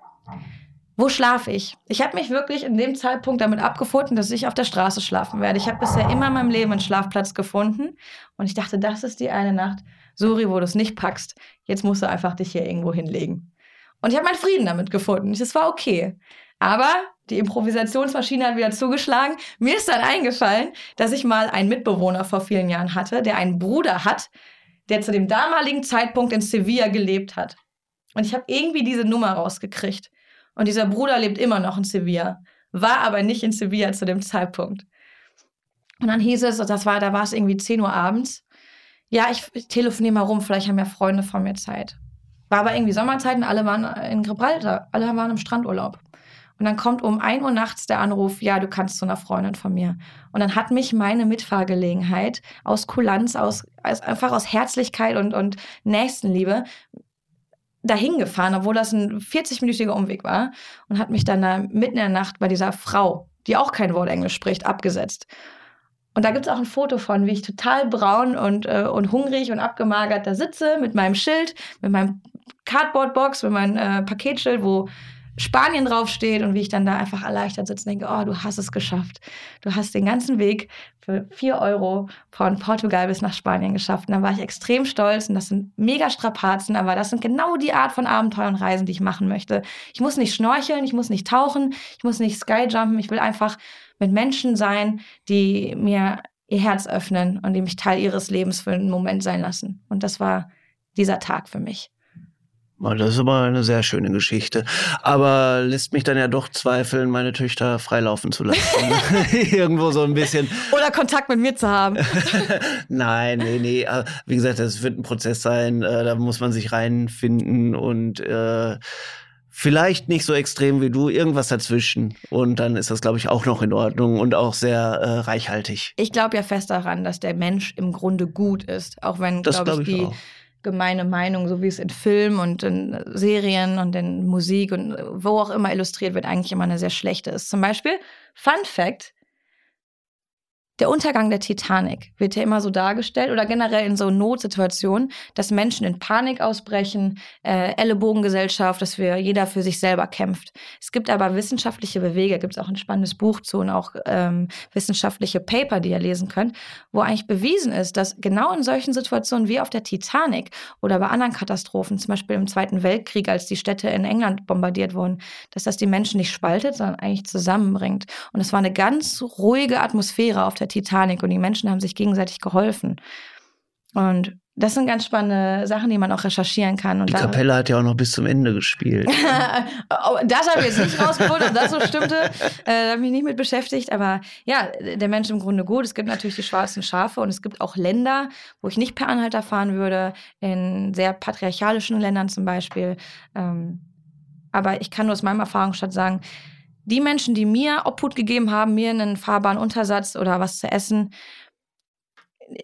Wo schlafe ich? Ich habe mich wirklich in dem Zeitpunkt damit abgefunden, dass ich auf der Straße schlafen werde. Ich habe bisher immer in meinem Leben einen Schlafplatz gefunden. Und ich dachte, das ist die eine Nacht, Suri, wo du es nicht packst. Jetzt musst du einfach dich hier irgendwo hinlegen. Und ich habe meinen Frieden damit gefunden. Das war okay. Aber die Improvisationsmaschine hat wieder zugeschlagen. Mir ist dann eingefallen, dass ich mal einen Mitbewohner vor vielen Jahren hatte, der einen Bruder hat, der zu dem damaligen Zeitpunkt in Sevilla gelebt hat. Und ich habe irgendwie diese Nummer rausgekriegt. Und dieser Bruder lebt immer noch in Sevilla, war aber nicht in Sevilla zu dem Zeitpunkt. Und dann hieß es, das war, da war es irgendwie 10 Uhr abends. Ja, ich, telefoniere mal rum, vielleicht haben ja Freunde von mir Zeit. War aber irgendwie Sommerzeit und alle waren in Gibraltar, alle waren im Strandurlaub. Und dann kommt um 1 Uhr nachts der Anruf, ja, du kannst zu einer Freundin von mir. Und dann hat mich meine Mitfahrgelegenheit aus Kulanz, aus, aus einfach aus Herzlichkeit und, und Nächstenliebe dahin gefahren, obwohl das ein 40-minütiger Umweg war und hat mich dann da mitten in der Nacht bei dieser Frau, die auch kein Wort Englisch spricht, abgesetzt. Und da gibt es auch ein Foto von, wie ich total braun und, äh, und hungrig und abgemagert da sitze mit meinem Schild, mit meinem Cardboard-Box, mit meinem äh, Paketschild, wo Spanien draufsteht und wie ich dann da einfach erleichtert sitze und denke, oh, du hast es geschafft. Du hast den ganzen Weg für vier Euro von Portugal bis nach Spanien geschafft. Und dann war ich extrem stolz und das sind mega Strapazen, aber das sind genau die Art von Abenteuer und Reisen, die ich machen möchte. Ich muss nicht schnorcheln, ich muss nicht tauchen, ich muss nicht Skyjumpen, ich will einfach mit Menschen sein, die mir ihr Herz öffnen und die mich Teil ihres Lebens für einen Moment sein lassen. Und das war dieser Tag für mich. Das ist aber eine sehr schöne Geschichte. Aber lässt mich dann ja doch zweifeln, meine Töchter freilaufen zu lassen. Irgendwo so ein bisschen. Oder Kontakt mit mir zu haben. Nein, nee, nee. Wie gesagt, das wird ein Prozess sein. Äh, da muss man sich reinfinden und äh, vielleicht nicht so extrem wie du, irgendwas dazwischen. Und dann ist das, glaube ich, auch noch in Ordnung und auch sehr äh, reichhaltig. Ich glaube ja fest daran, dass der Mensch im Grunde gut ist. Auch wenn, glaube glaub ich, die. Auch gemeine Meinung, so wie es in Filmen und in Serien und in Musik und wo auch immer illustriert wird, eigentlich immer eine sehr schlechte ist. Zum Beispiel, Fun Fact, der Untergang der Titanic wird ja immer so dargestellt oder generell in so Notsituationen, dass Menschen in Panik ausbrechen, äh, Ellenbogengesellschaft, dass wir jeder für sich selber kämpft. Es gibt aber wissenschaftliche Bewege, gibt es auch ein spannendes Buch zu und auch ähm, wissenschaftliche Paper, die ihr lesen könnt, wo eigentlich bewiesen ist, dass genau in solchen Situationen wie auf der Titanic oder bei anderen Katastrophen, zum Beispiel im Zweiten Weltkrieg, als die Städte in England bombardiert wurden, dass das die Menschen nicht spaltet, sondern eigentlich zusammenbringt. Und es war eine ganz ruhige Atmosphäre auf der Titanic und die Menschen haben sich gegenseitig geholfen. Und das sind ganz spannende Sachen, die man auch recherchieren kann. Und die Kapelle hat ja auch noch bis zum Ende gespielt. Oh, das habe ich jetzt nicht rausgeholt, ob das so stimmte. Äh, da habe ich mich nicht mit beschäftigt. Aber ja, der Mensch im Grunde gut. Es gibt natürlich die schwarzen Schafe und es gibt auch Länder, wo ich nicht per Anhalter fahren würde. In sehr patriarchalischen Ländern zum Beispiel. Ähm, aber ich kann nur aus meinem Erfahrungsschatz sagen, die Menschen, die mir Obhut gegeben haben, mir einen fahrbaren Untersatz oder was zu essen,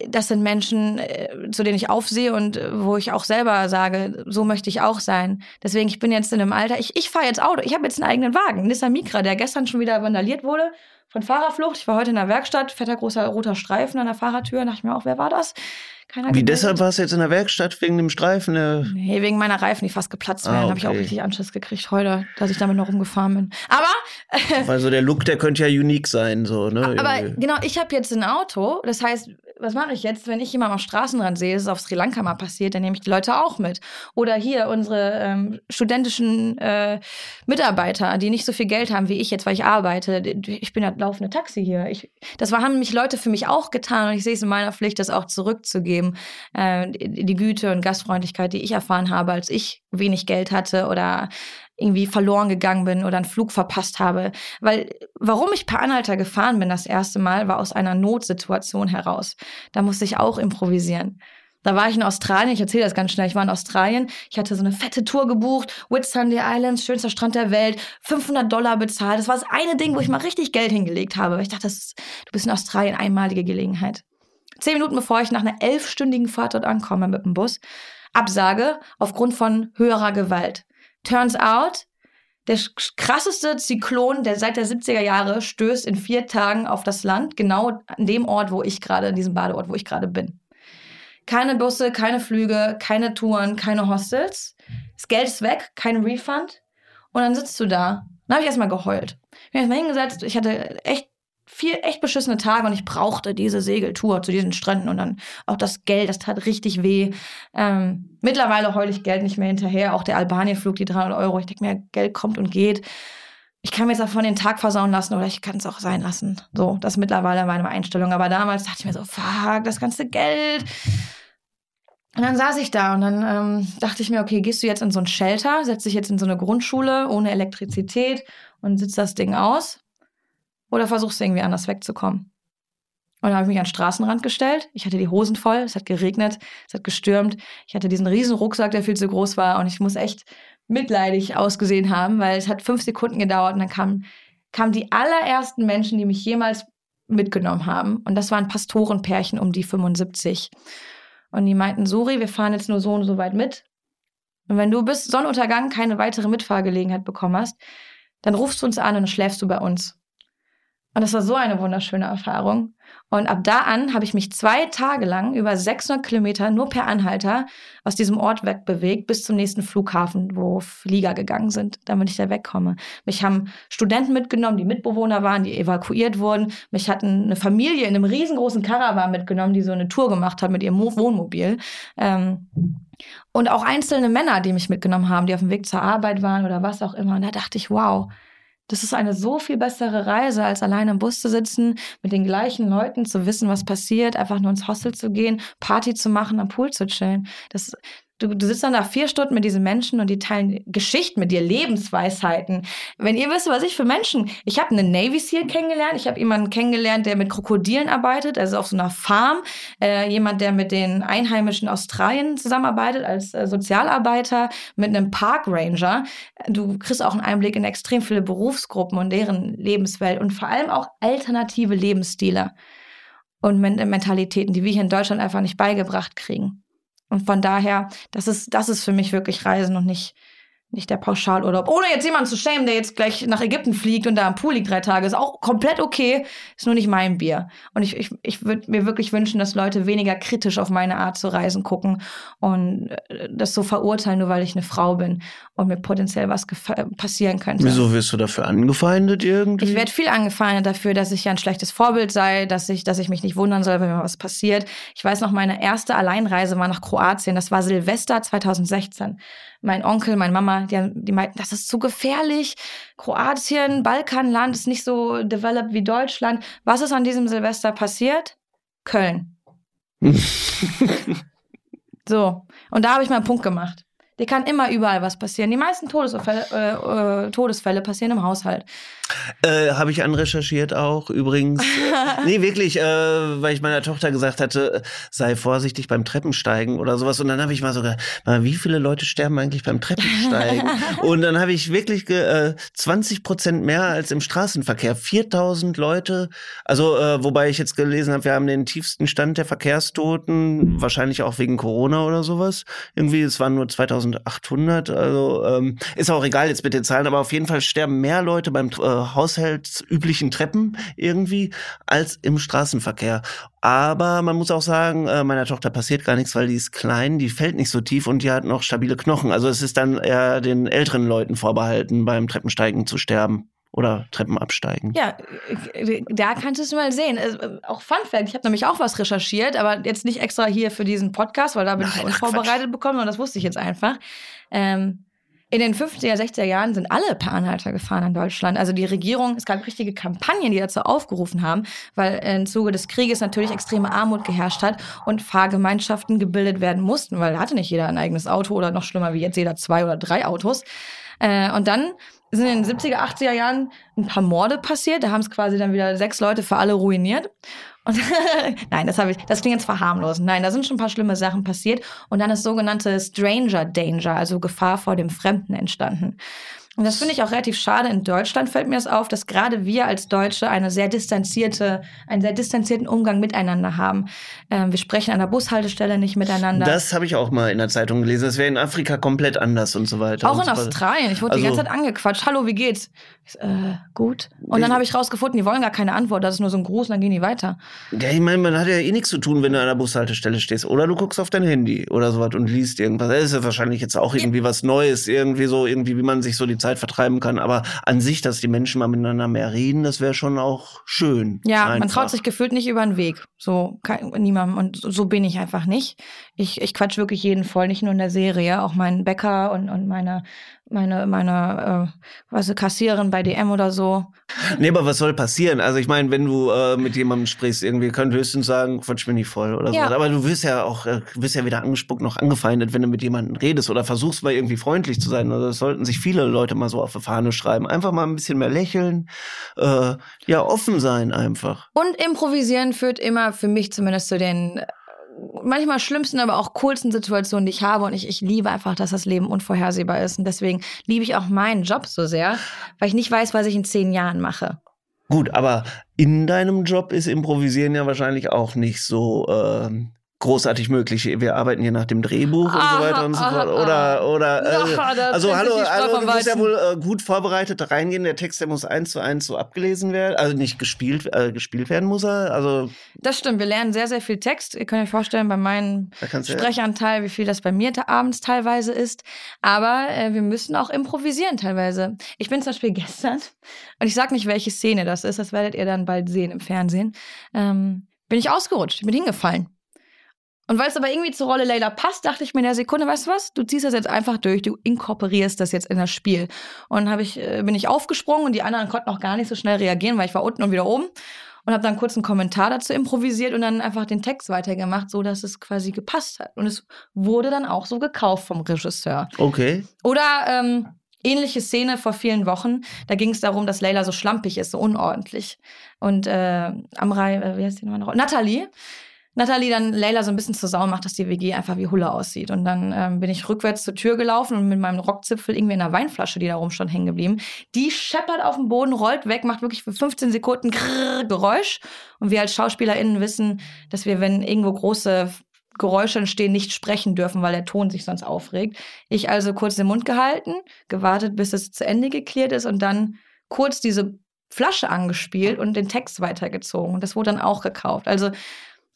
das sind Menschen, äh, zu denen ich aufsehe und äh, wo ich auch selber sage, so möchte ich auch sein. Deswegen, ich bin jetzt in einem Alter, ich, ich fahre jetzt Auto, ich habe jetzt einen eigenen Wagen, Nissan Micra, der gestern schon wieder vandaliert wurde von Fahrerflucht. Ich war heute in der Werkstatt, fetter großer roter Streifen an der Fahrertür, da dachte ich mir auch, wer war das? Keiner Wie deshalb warst du jetzt in der Werkstatt wegen dem Streifen? Äh nee, wegen meiner Reifen, die fast geplatzt wären. Ah, okay. habe ich auch richtig Anschluss gekriegt heute, dass ich damit noch rumgefahren bin. Aber. also der Look, der könnte ja unique sein, so, ne? Aber genau, ich habe jetzt ein Auto. Das heißt, was mache ich jetzt, wenn ich jemanden am Straßenrand sehe, das ist auf Sri Lanka mal passiert, dann nehme ich die Leute auch mit. Oder hier unsere ähm, studentischen äh, Mitarbeiter, die nicht so viel Geld haben wie ich jetzt, weil ich arbeite. Ich bin ja laufende Taxi hier. Ich, das haben mich Leute für mich auch getan und ich sehe es in meiner Pflicht, das auch zurückzugeben. Äh, die Güte und Gastfreundlichkeit, die ich erfahren habe, als ich wenig Geld hatte oder irgendwie verloren gegangen bin oder einen Flug verpasst habe. Weil warum ich per Anhalter gefahren bin das erste Mal, war aus einer Notsituation heraus. Da musste ich auch improvisieren. Da war ich in Australien, ich erzähle das ganz schnell, ich war in Australien, ich hatte so eine fette Tour gebucht, Whitsunday Islands, schönster Strand der Welt, 500 Dollar bezahlt. Das war das eine Ding, wo ich mal richtig Geld hingelegt habe. Ich dachte, das ist, du bist in Australien, einmalige Gelegenheit. Zehn Minuten bevor ich nach einer elfstündigen Fahrt dort ankomme mit dem Bus, Absage aufgrund von höherer Gewalt. Turns out, der krasseste Zyklon, der seit der 70er Jahre stößt in vier Tagen auf das Land, genau an dem Ort, wo ich gerade, in diesem Badeort, wo ich gerade bin. Keine Busse, keine Flüge, keine Touren, keine Hostels. Das Geld ist weg, kein Refund. Und dann sitzt du da. Dann habe ich erstmal geheult. Ich bin erstmal hingesetzt. Ich hatte echt vier echt beschissene Tage und ich brauchte diese Segeltour zu diesen Stränden und dann auch das Geld, das tat richtig weh. Ähm, mittlerweile heule ich Geld nicht mehr hinterher, auch der Albanienflug, die 300 Euro. Ich denke mir, Geld kommt und geht. Ich kann mir jetzt davon den Tag versauen lassen oder ich kann es auch sein lassen. So, das ist mittlerweile meine Einstellung. Aber damals dachte ich mir so, fuck, das ganze Geld. Und dann saß ich da und dann ähm, dachte ich mir, okay, gehst du jetzt in so ein Shelter, setzt dich jetzt in so eine Grundschule ohne Elektrizität und sitzt das Ding aus oder versuchst du irgendwie anders wegzukommen? Und dann habe ich mich an den Straßenrand gestellt. Ich hatte die Hosen voll, es hat geregnet, es hat gestürmt. Ich hatte diesen riesen Rucksack, der viel zu groß war und ich muss echt mitleidig ausgesehen haben, weil es hat fünf Sekunden gedauert und dann kamen, kamen die allerersten Menschen, die mich jemals mitgenommen haben. Und das waren Pastorenpärchen um die 75. Und die meinten, Suri, wir fahren jetzt nur so und so weit mit. Und wenn du bis Sonnenuntergang keine weitere Mitfahrgelegenheit bekommen hast, dann rufst du uns an und schläfst du bei uns. Und das war so eine wunderschöne Erfahrung. Und ab da an habe ich mich zwei Tage lang über 600 Kilometer nur per Anhalter aus diesem Ort wegbewegt bis zum nächsten Flughafen, wo Flieger gegangen sind, damit ich da wegkomme. Mich haben Studenten mitgenommen, die Mitbewohner waren, die evakuiert wurden. Mich hatten eine Familie in einem riesengroßen Caravan mitgenommen, die so eine Tour gemacht hat mit ihrem Wohnmobil. Ähm, und auch einzelne Männer, die mich mitgenommen haben, die auf dem Weg zur Arbeit waren oder was auch immer. Und da dachte ich, wow, das ist eine so viel bessere Reise, als alleine im Bus zu sitzen, mit den gleichen Leuten zu wissen, was passiert, einfach nur ins Hostel zu gehen, Party zu machen, am Pool zu chillen. Das, Du, du sitzt dann da vier Stunden mit diesen Menschen und die teilen Geschichten mit dir, Lebensweisheiten. Wenn ihr wisst, was ich für Menschen, ich habe einen Navy SEAL kennengelernt, ich habe jemanden kennengelernt, der mit Krokodilen arbeitet, also auf so einer Farm, äh, jemand, der mit den Einheimischen Australien zusammenarbeitet als äh, Sozialarbeiter, mit einem Park Ranger. Du kriegst auch einen Einblick in extrem viele Berufsgruppen und deren Lebenswelt und vor allem auch alternative Lebensstile und Mentalitäten, die wir hier in Deutschland einfach nicht beigebracht kriegen. Und von daher, das ist, das ist für mich wirklich Reisen und nicht, nicht der Pauschalurlaub. Ohne jetzt jemanden zu schämen, der jetzt gleich nach Ägypten fliegt und da am Pool liegt drei Tage, ist auch komplett okay, ist nur nicht mein Bier. Und ich, ich, ich würde mir wirklich wünschen, dass Leute weniger kritisch auf meine Art zu reisen gucken und äh, das so verurteilen, nur weil ich eine Frau bin und mir potenziell was passieren könnte. Wieso wirst du dafür angefeindet irgendwie? Ich werde viel angefeindet dafür, dass ich ja ein schlechtes Vorbild sei, dass ich, dass ich mich nicht wundern soll, wenn mir was passiert. Ich weiß noch, meine erste Alleinreise war nach Kroatien. Das war Silvester 2016 mein Onkel, meine Mama, die, die meinten, das ist zu gefährlich. Kroatien, Balkanland ist nicht so developed wie Deutschland. Was ist an diesem Silvester passiert? Köln. so, und da habe ich meinen Punkt gemacht. Dir kann immer überall was passieren. Die meisten Todesfälle, äh, äh, Todesfälle passieren im Haushalt. Äh, Habe ich anrecherchiert auch übrigens. nee, wirklich, äh, weil ich meiner Tochter gesagt hatte, sei vorsichtig beim Treppensteigen oder sowas. Und dann habe ich mal sogar, wie viele Leute sterben eigentlich beim Treppensteigen? und dann habe ich wirklich äh, 20 Prozent mehr als im Straßenverkehr. 4000 Leute. Also, äh, wobei ich jetzt gelesen habe, wir haben den tiefsten Stand der Verkehrstoten, wahrscheinlich auch wegen Corona oder sowas. Irgendwie, es waren nur 2800. Also, ähm, ist auch egal jetzt mit den Zahlen, aber auf jeden Fall sterben mehr Leute beim äh, haushaltsüblichen Treppen irgendwie als im Straßenverkehr. Aber man muss auch sagen, äh, meiner Tochter passiert gar nichts, weil die ist klein, die fällt nicht so tief und die hat noch stabile Knochen. Also es ist dann eher den älteren Leuten vorbehalten, beim Treppensteigen zu sterben oder Treppen absteigen. Ja, da kannst du mal sehen. Äh, auch Fun Fact, ich habe nämlich auch was recherchiert, aber jetzt nicht extra hier für diesen Podcast, weil da bin Nein, ich unvorbereitet bekommen und das wusste ich jetzt einfach. Ähm, in den 50er, 60er Jahren sind alle per Anhalter gefahren in Deutschland. Also die Regierung, es gab richtige Kampagnen, die dazu aufgerufen haben, weil im Zuge des Krieges natürlich extreme Armut geherrscht hat und Fahrgemeinschaften gebildet werden mussten, weil da hatte nicht jeder ein eigenes Auto oder noch schlimmer wie jetzt jeder zwei oder drei Autos. Äh, und dann sind in den 70er, 80er Jahren ein paar Morde passiert. Da haben es quasi dann wieder sechs Leute für alle ruiniert. Und Nein, das ich, das klingt jetzt verharmlosend. Nein, da sind schon ein paar schlimme Sachen passiert. Und dann ist sogenannte Stranger Danger, also Gefahr vor dem Fremden entstanden. Und das finde ich auch relativ schade. In Deutschland fällt mir das auf, dass gerade wir als Deutsche eine sehr distanzierte, einen sehr distanzierten Umgang miteinander haben. Ähm, wir sprechen an der Bushaltestelle nicht miteinander. Das habe ich auch mal in der Zeitung gelesen. Das wäre in Afrika komplett anders und so weiter. Auch in so Australien. Ich wurde also, die ganze Zeit angequatscht. Hallo, wie geht's? Ich, äh, gut. Und dann habe ich rausgefunden, die wollen gar keine Antwort. Das ist nur so ein Gruß und dann gehen die weiter. Ja, ich meine, man hat ja eh nichts zu tun, wenn du an der Bushaltestelle stehst. Oder du guckst auf dein Handy oder sowas und liest irgendwas. Das ist ja wahrscheinlich jetzt auch irgendwie was Neues. Irgendwie so, irgendwie, wie man sich so die Zeit vertreiben kann. Aber an sich, dass die Menschen mal miteinander mehr reden, das wäre schon auch schön. Ja, einfach. man traut sich gefühlt nicht über den Weg. So, kein, niemandem. Und so, so bin ich einfach nicht. Ich, ich quatsch wirklich jeden voll, nicht nur in der Serie, auch meinen Bäcker und, und meine, meine, meine, äh, was Kassiererin bei DM oder so. Nee, aber was soll passieren? Also ich meine, wenn du äh, mit jemandem sprichst, irgendwie könnt höchstens sagen, quatsch mir nicht voll oder ja. so. Aber du wirst ja auch, äh, wirst ja wieder angespuckt, noch angefeindet, wenn du mit jemandem redest oder versuchst mal irgendwie freundlich zu sein. Also das sollten sich viele Leute mal so auf die Fahne schreiben. Einfach mal ein bisschen mehr lächeln, äh, ja, offen sein einfach. Und improvisieren führt immer für mich zumindest zu den manchmal schlimmsten, aber auch coolsten Situationen, die ich habe. Und ich, ich liebe einfach, dass das Leben unvorhersehbar ist. Und deswegen liebe ich auch meinen Job so sehr, weil ich nicht weiß, was ich in zehn Jahren mache. Gut, aber in deinem Job ist Improvisieren ja wahrscheinlich auch nicht so ähm, großartig möglich. Wir arbeiten hier nach dem Drehbuch aha, und so weiter und so fort. Oder, oder, äh, ja, also hallo, also du musst ja wohl äh, gut vorbereitet reingehen. Der Text, der muss eins zu eins so abgelesen werden, also nicht gespielt, äh, gespielt werden muss er. Also das stimmt. Wir lernen sehr, sehr viel Text. Ihr könnt euch vorstellen, bei meinem Sprechanteil, wie viel das bei mir abends teilweise ist. Aber äh, wir müssen auch improvisieren teilweise. Ich bin zum Beispiel gestern und ich sag nicht, welche Szene das ist. Das werdet ihr dann bald sehen im Fernsehen. Ähm, bin ich ausgerutscht, bin hingefallen. Und weil es aber irgendwie zur Rolle Layla passt, dachte ich mir in der Sekunde, weißt du was? Du ziehst das jetzt einfach durch, du inkorporierst das jetzt in das Spiel. Und hab ich, äh, bin ich aufgesprungen und die anderen konnten auch gar nicht so schnell reagieren, weil ich war unten und wieder oben und habe dann kurz einen Kommentar dazu improvisiert und dann einfach den Text weitergemacht, so dass es quasi gepasst hat. Und es wurde dann auch so gekauft vom Regisseur. Okay. Oder ähm, ähnliche Szene vor vielen Wochen. Da ging es darum, dass Layla so schlampig ist, so unordentlich. Und äh, Amrei, äh, wie heißt die nochmal? Natalie Nathalie dann Leila so ein bisschen zur Sau macht, dass die WG einfach wie Hulle aussieht. Und dann ähm, bin ich rückwärts zur Tür gelaufen und mit meinem Rockzipfel irgendwie in einer Weinflasche, die da rum stand, hängen geblieben. Die scheppert auf den Boden, rollt weg, macht wirklich für 15 Sekunden Krrr, Geräusch. Und wir als SchauspielerInnen wissen, dass wir, wenn irgendwo große Geräusche entstehen, nicht sprechen dürfen, weil der Ton sich sonst aufregt. Ich also kurz den Mund gehalten, gewartet, bis es zu Ende geklärt ist und dann kurz diese Flasche angespielt und den Text weitergezogen. Und das wurde dann auch gekauft. Also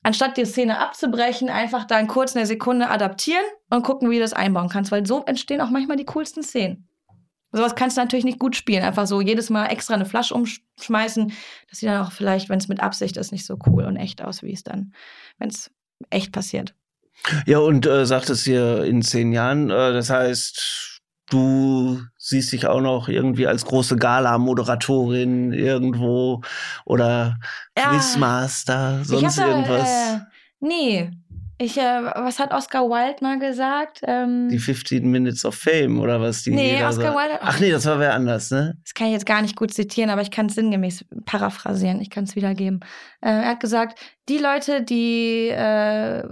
anstatt die Szene abzubrechen, einfach dann kurz eine Sekunde adaptieren und gucken, wie du das einbauen kannst, weil so entstehen auch manchmal die coolsten Szenen. Sowas kannst du natürlich nicht gut spielen. Einfach so jedes Mal extra eine Flasche umschmeißen. Das sieht dann auch vielleicht, wenn es mit Absicht ist, nicht so cool und echt aus, wie es dann, wenn es echt passiert. Ja, und äh, sagtest hier in zehn Jahren, äh, das heißt, du siehst dich auch noch irgendwie als große Gala-Moderatorin irgendwo oder ja, Quizmaster, sonst hab, irgendwas? Äh, nee, ich, äh, was hat Oscar Wilde mal gesagt? Ähm, die 15 Minutes of Fame oder was? Die nee, Oscar Wilde. Ach nee, das war wer anders, ne? Das kann ich jetzt gar nicht gut zitieren, aber ich kann es sinngemäß paraphrasieren. Ich kann es wiedergeben. Äh, er hat gesagt, die Leute, die äh,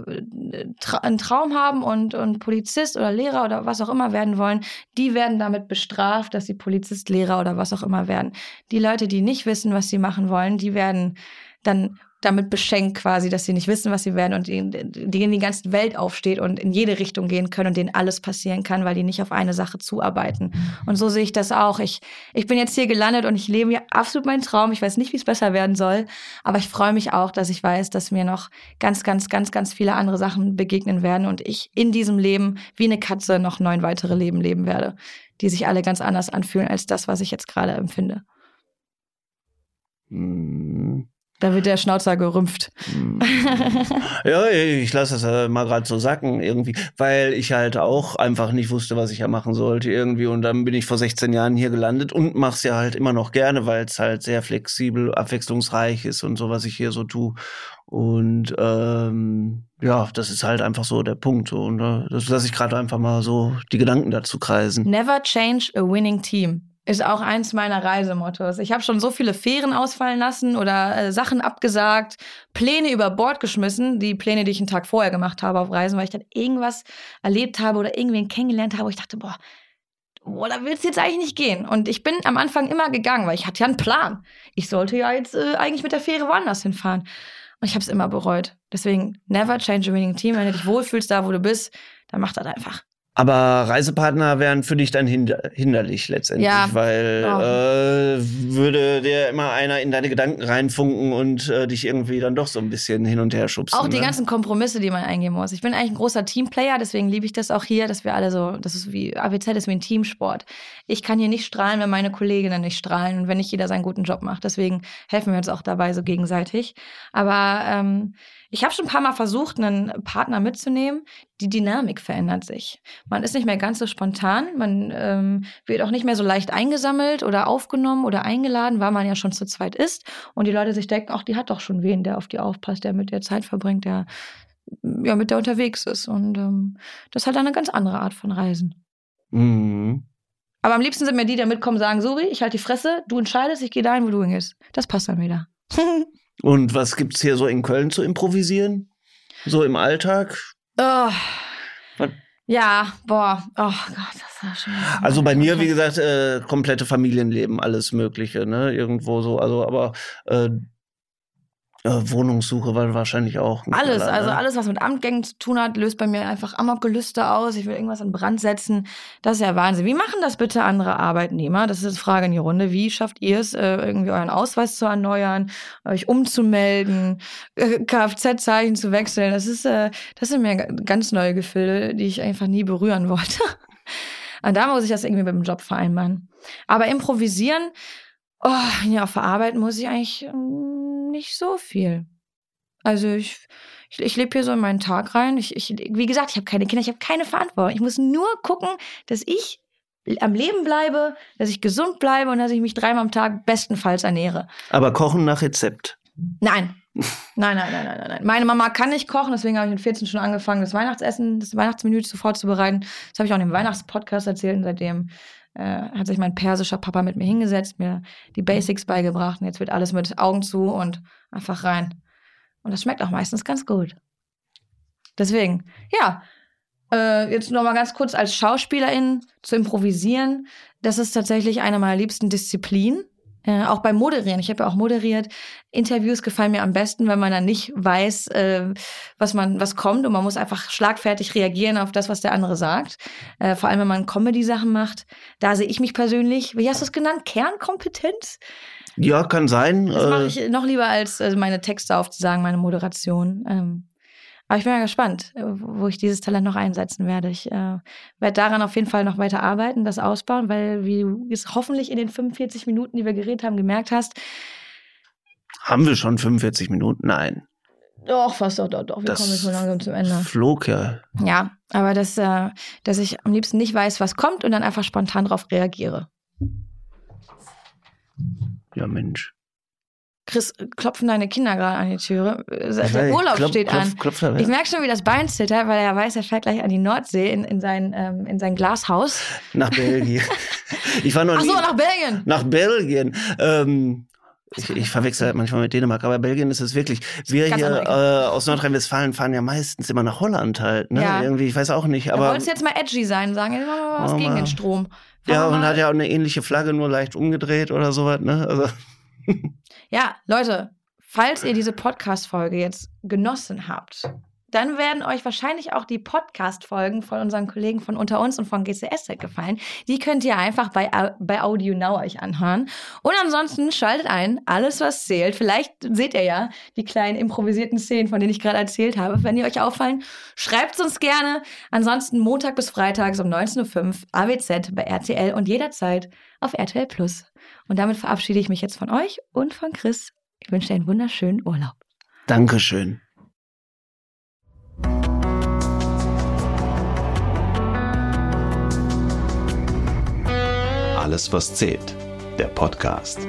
tra einen Traum haben und, und Polizist oder Lehrer oder was auch immer werden wollen, die werden damit bestraft, dass sie Polizist, Lehrer oder was auch immer werden. Die Leute, die nicht wissen, was sie machen wollen, die werden dann damit beschenkt quasi, dass sie nicht wissen, was sie werden und die, in die ganze Welt aufsteht und in jede Richtung gehen können und denen alles passieren kann, weil die nicht auf eine Sache zuarbeiten. Und so sehe ich das auch. Ich, ich bin jetzt hier gelandet und ich lebe hier absolut meinen Traum. Ich weiß nicht, wie es besser werden soll, aber ich freue mich auch, dass ich weiß, dass mir noch ganz, ganz, ganz, ganz viele andere Sachen begegnen werden und ich in diesem Leben wie eine Katze noch neun weitere Leben leben werde, die sich alle ganz anders anfühlen als das, was ich jetzt gerade empfinde. Mhm. Da wird der Schnauzer gerümpft. Ja, ich lasse das äh, mal gerade so sacken irgendwie, weil ich halt auch einfach nicht wusste, was ich ja machen sollte irgendwie. Und dann bin ich vor 16 Jahren hier gelandet und mach's ja halt immer noch gerne, weil es halt sehr flexibel, abwechslungsreich ist und so, was ich hier so tue. Und ähm, ja, das ist halt einfach so der Punkt. Und äh, das lasse ich gerade einfach mal so die Gedanken dazu kreisen. Never change a winning team ist auch eins meiner Reisemottos. Ich habe schon so viele Fähren ausfallen lassen oder äh, Sachen abgesagt, Pläne über Bord geschmissen, die Pläne, die ich einen Tag vorher gemacht habe auf Reisen, weil ich dann irgendwas erlebt habe oder irgendwen kennengelernt habe, wo ich dachte, boah, boah, da willst du jetzt eigentlich nicht gehen. Und ich bin am Anfang immer gegangen, weil ich hatte ja einen Plan. Ich sollte ja jetzt äh, eigentlich mit der Fähre woanders hinfahren. Und ich habe es immer bereut. Deswegen, never change a winning team. Wenn du dich wohlfühlst da, wo du bist, dann mach das einfach. Aber Reisepartner wären für dich dann hinder hinderlich letztendlich, ja. weil oh. äh, würde dir immer einer in deine Gedanken reinfunken und äh, dich irgendwie dann doch so ein bisschen hin und her schubsen. Auch die ne? ganzen Kompromisse, die man eingehen muss. Ich bin eigentlich ein großer Teamplayer, deswegen liebe ich das auch hier, dass wir alle so, das ist wie, AWZ ist wie ein Teamsport. Ich kann hier nicht strahlen, wenn meine Kolleginnen nicht strahlen und wenn nicht jeder seinen guten Job macht. Deswegen helfen wir uns auch dabei so gegenseitig. Aber ähm, ich habe schon ein paar Mal versucht, einen Partner mitzunehmen. Die Dynamik verändert sich. Man ist nicht mehr ganz so spontan, man ähm, wird auch nicht mehr so leicht eingesammelt oder aufgenommen oder eingeladen, weil man ja schon zu zweit ist. Und die Leute sich denken, ach, die hat doch schon wen, der auf die aufpasst, der mit der Zeit verbringt, der ja mit der unterwegs ist. Und ähm, das ist halt eine ganz andere Art von Reisen. Mhm. Aber am liebsten sind mir die, die mitkommen, sagen, Suri, ich halte die Fresse, du entscheidest, ich gehe dahin, wo du hingehst. Das passt dann wieder. Und was gibt's hier so in Köln zu improvisieren? So im Alltag? Oh. Ja, boah, oh Gott, das war schon. Also bei mir, wie gesagt, äh, komplette Familienleben, alles Mögliche, ne? Irgendwo so, also aber äh, Wohnungssuche war wahrscheinlich auch. Alles, Knaller, also alles, was mit Amtgängen zu tun hat, löst bei mir einfach Amokgelüste aus. Ich will irgendwas in Brand setzen. Das ist ja Wahnsinn. Wie machen das bitte andere Arbeitnehmer? Das ist eine Frage in die Runde. Wie schafft ihr es, äh, irgendwie euren Ausweis zu erneuern, euch umzumelden, äh, Kfz-Zeichen zu wechseln? Das ist, äh, das sind mir ganz neue Gefühle, die ich einfach nie berühren wollte. Und da muss ich das irgendwie mit dem Job vereinbaren. Aber improvisieren, oh, ja, verarbeiten muss ich eigentlich mm, nicht so viel. Also ich, ich, ich lebe hier so in meinen Tag rein. Ich, ich, wie gesagt, ich habe keine Kinder, ich habe keine Verantwortung. Ich muss nur gucken, dass ich am Leben bleibe, dass ich gesund bleibe und dass ich mich dreimal am Tag bestenfalls ernähre. Aber kochen nach Rezept? Nein. Nein, nein, nein, nein, nein. Meine Mama kann nicht kochen, deswegen habe ich mit 14 schon angefangen, das Weihnachtsessen, das Weihnachtsmenü vorzubereiten. Das habe ich auch in dem Weihnachtspodcast erzählt und seitdem äh, hat sich mein persischer Papa mit mir hingesetzt, mir die Basics beigebracht und jetzt wird alles mit Augen zu und einfach rein. Und das schmeckt auch meistens ganz gut. Deswegen, ja, äh, jetzt noch mal ganz kurz als Schauspielerin zu improvisieren, das ist tatsächlich eine meiner liebsten Disziplinen. Äh, auch beim Moderieren. Ich habe ja auch moderiert. Interviews gefallen mir am besten, wenn man dann nicht weiß, äh, was man, was kommt und man muss einfach schlagfertig reagieren auf das, was der andere sagt. Äh, vor allem, wenn man Comedy-Sachen macht. Da sehe ich mich persönlich, wie hast du es genannt? Kernkompetenz? Ja, kann sein. Das mache äh, ich noch lieber als äh, meine Texte aufzusagen, meine Moderation. Ähm, aber ich bin ja gespannt, äh, wo ich dieses Talent noch einsetzen werde. Ich äh, werde daran auf jeden Fall noch weiter arbeiten, das ausbauen, weil wie du es hoffentlich in den 45 Minuten, die wir geredet haben, gemerkt hast. Haben wir schon 45 Minuten? Nein. Doch, fast doch, doch, doch. Wir das kommen jetzt so langsam zum Ende. Flog ja. Ja, aber dass, äh, dass ich am liebsten nicht weiß, was kommt und dann einfach spontan darauf reagiere. Ja, Mensch. Chris, klopfen deine Kinder gerade an die Türe. Der Urlaub klopf, steht klopf, an. Klopf. Ich merke schon, wie das Bein zittert, weil er weiß, er fährt gleich an die Nordsee in, in, sein, ähm, in sein Glashaus. Nach Belgien. ich war noch Ach so, nach Belgien. Nach Belgien. Ähm, ich, ich verwechsel halt manchmal mit Dänemark, aber Belgien ist es wirklich. Wir hier äh, aus Nordrhein-Westfalen fahren ja meistens immer nach Holland halt. Ne? Ja. Irgendwie, ich weiß auch nicht. Aber du wolltest jetzt mal edgy sein, sagen, wir mal was gegen den Strom. Fahren ja, und hat ja auch eine ähnliche Flagge, nur leicht umgedreht oder sowas. Ne? Also. Ja, Leute, falls ihr diese Podcast-Folge jetzt genossen habt, dann werden euch wahrscheinlich auch die Podcast-Folgen von unseren Kollegen von Unter uns und von GCS gefallen. Die könnt ihr einfach bei, bei Audio Now euch anhören. Und ansonsten schaltet ein, alles was zählt. Vielleicht seht ihr ja die kleinen improvisierten Szenen, von denen ich gerade erzählt habe. Wenn die euch auffallen, schreibt uns gerne. Ansonsten Montag bis Freitags um 19.05 Uhr AWZ bei RTL und jederzeit auf RTL Plus. Und damit verabschiede ich mich jetzt von euch und von Chris. Ich wünsche dir einen wunderschönen Urlaub. Dankeschön. Alles, was zählt. Der Podcast.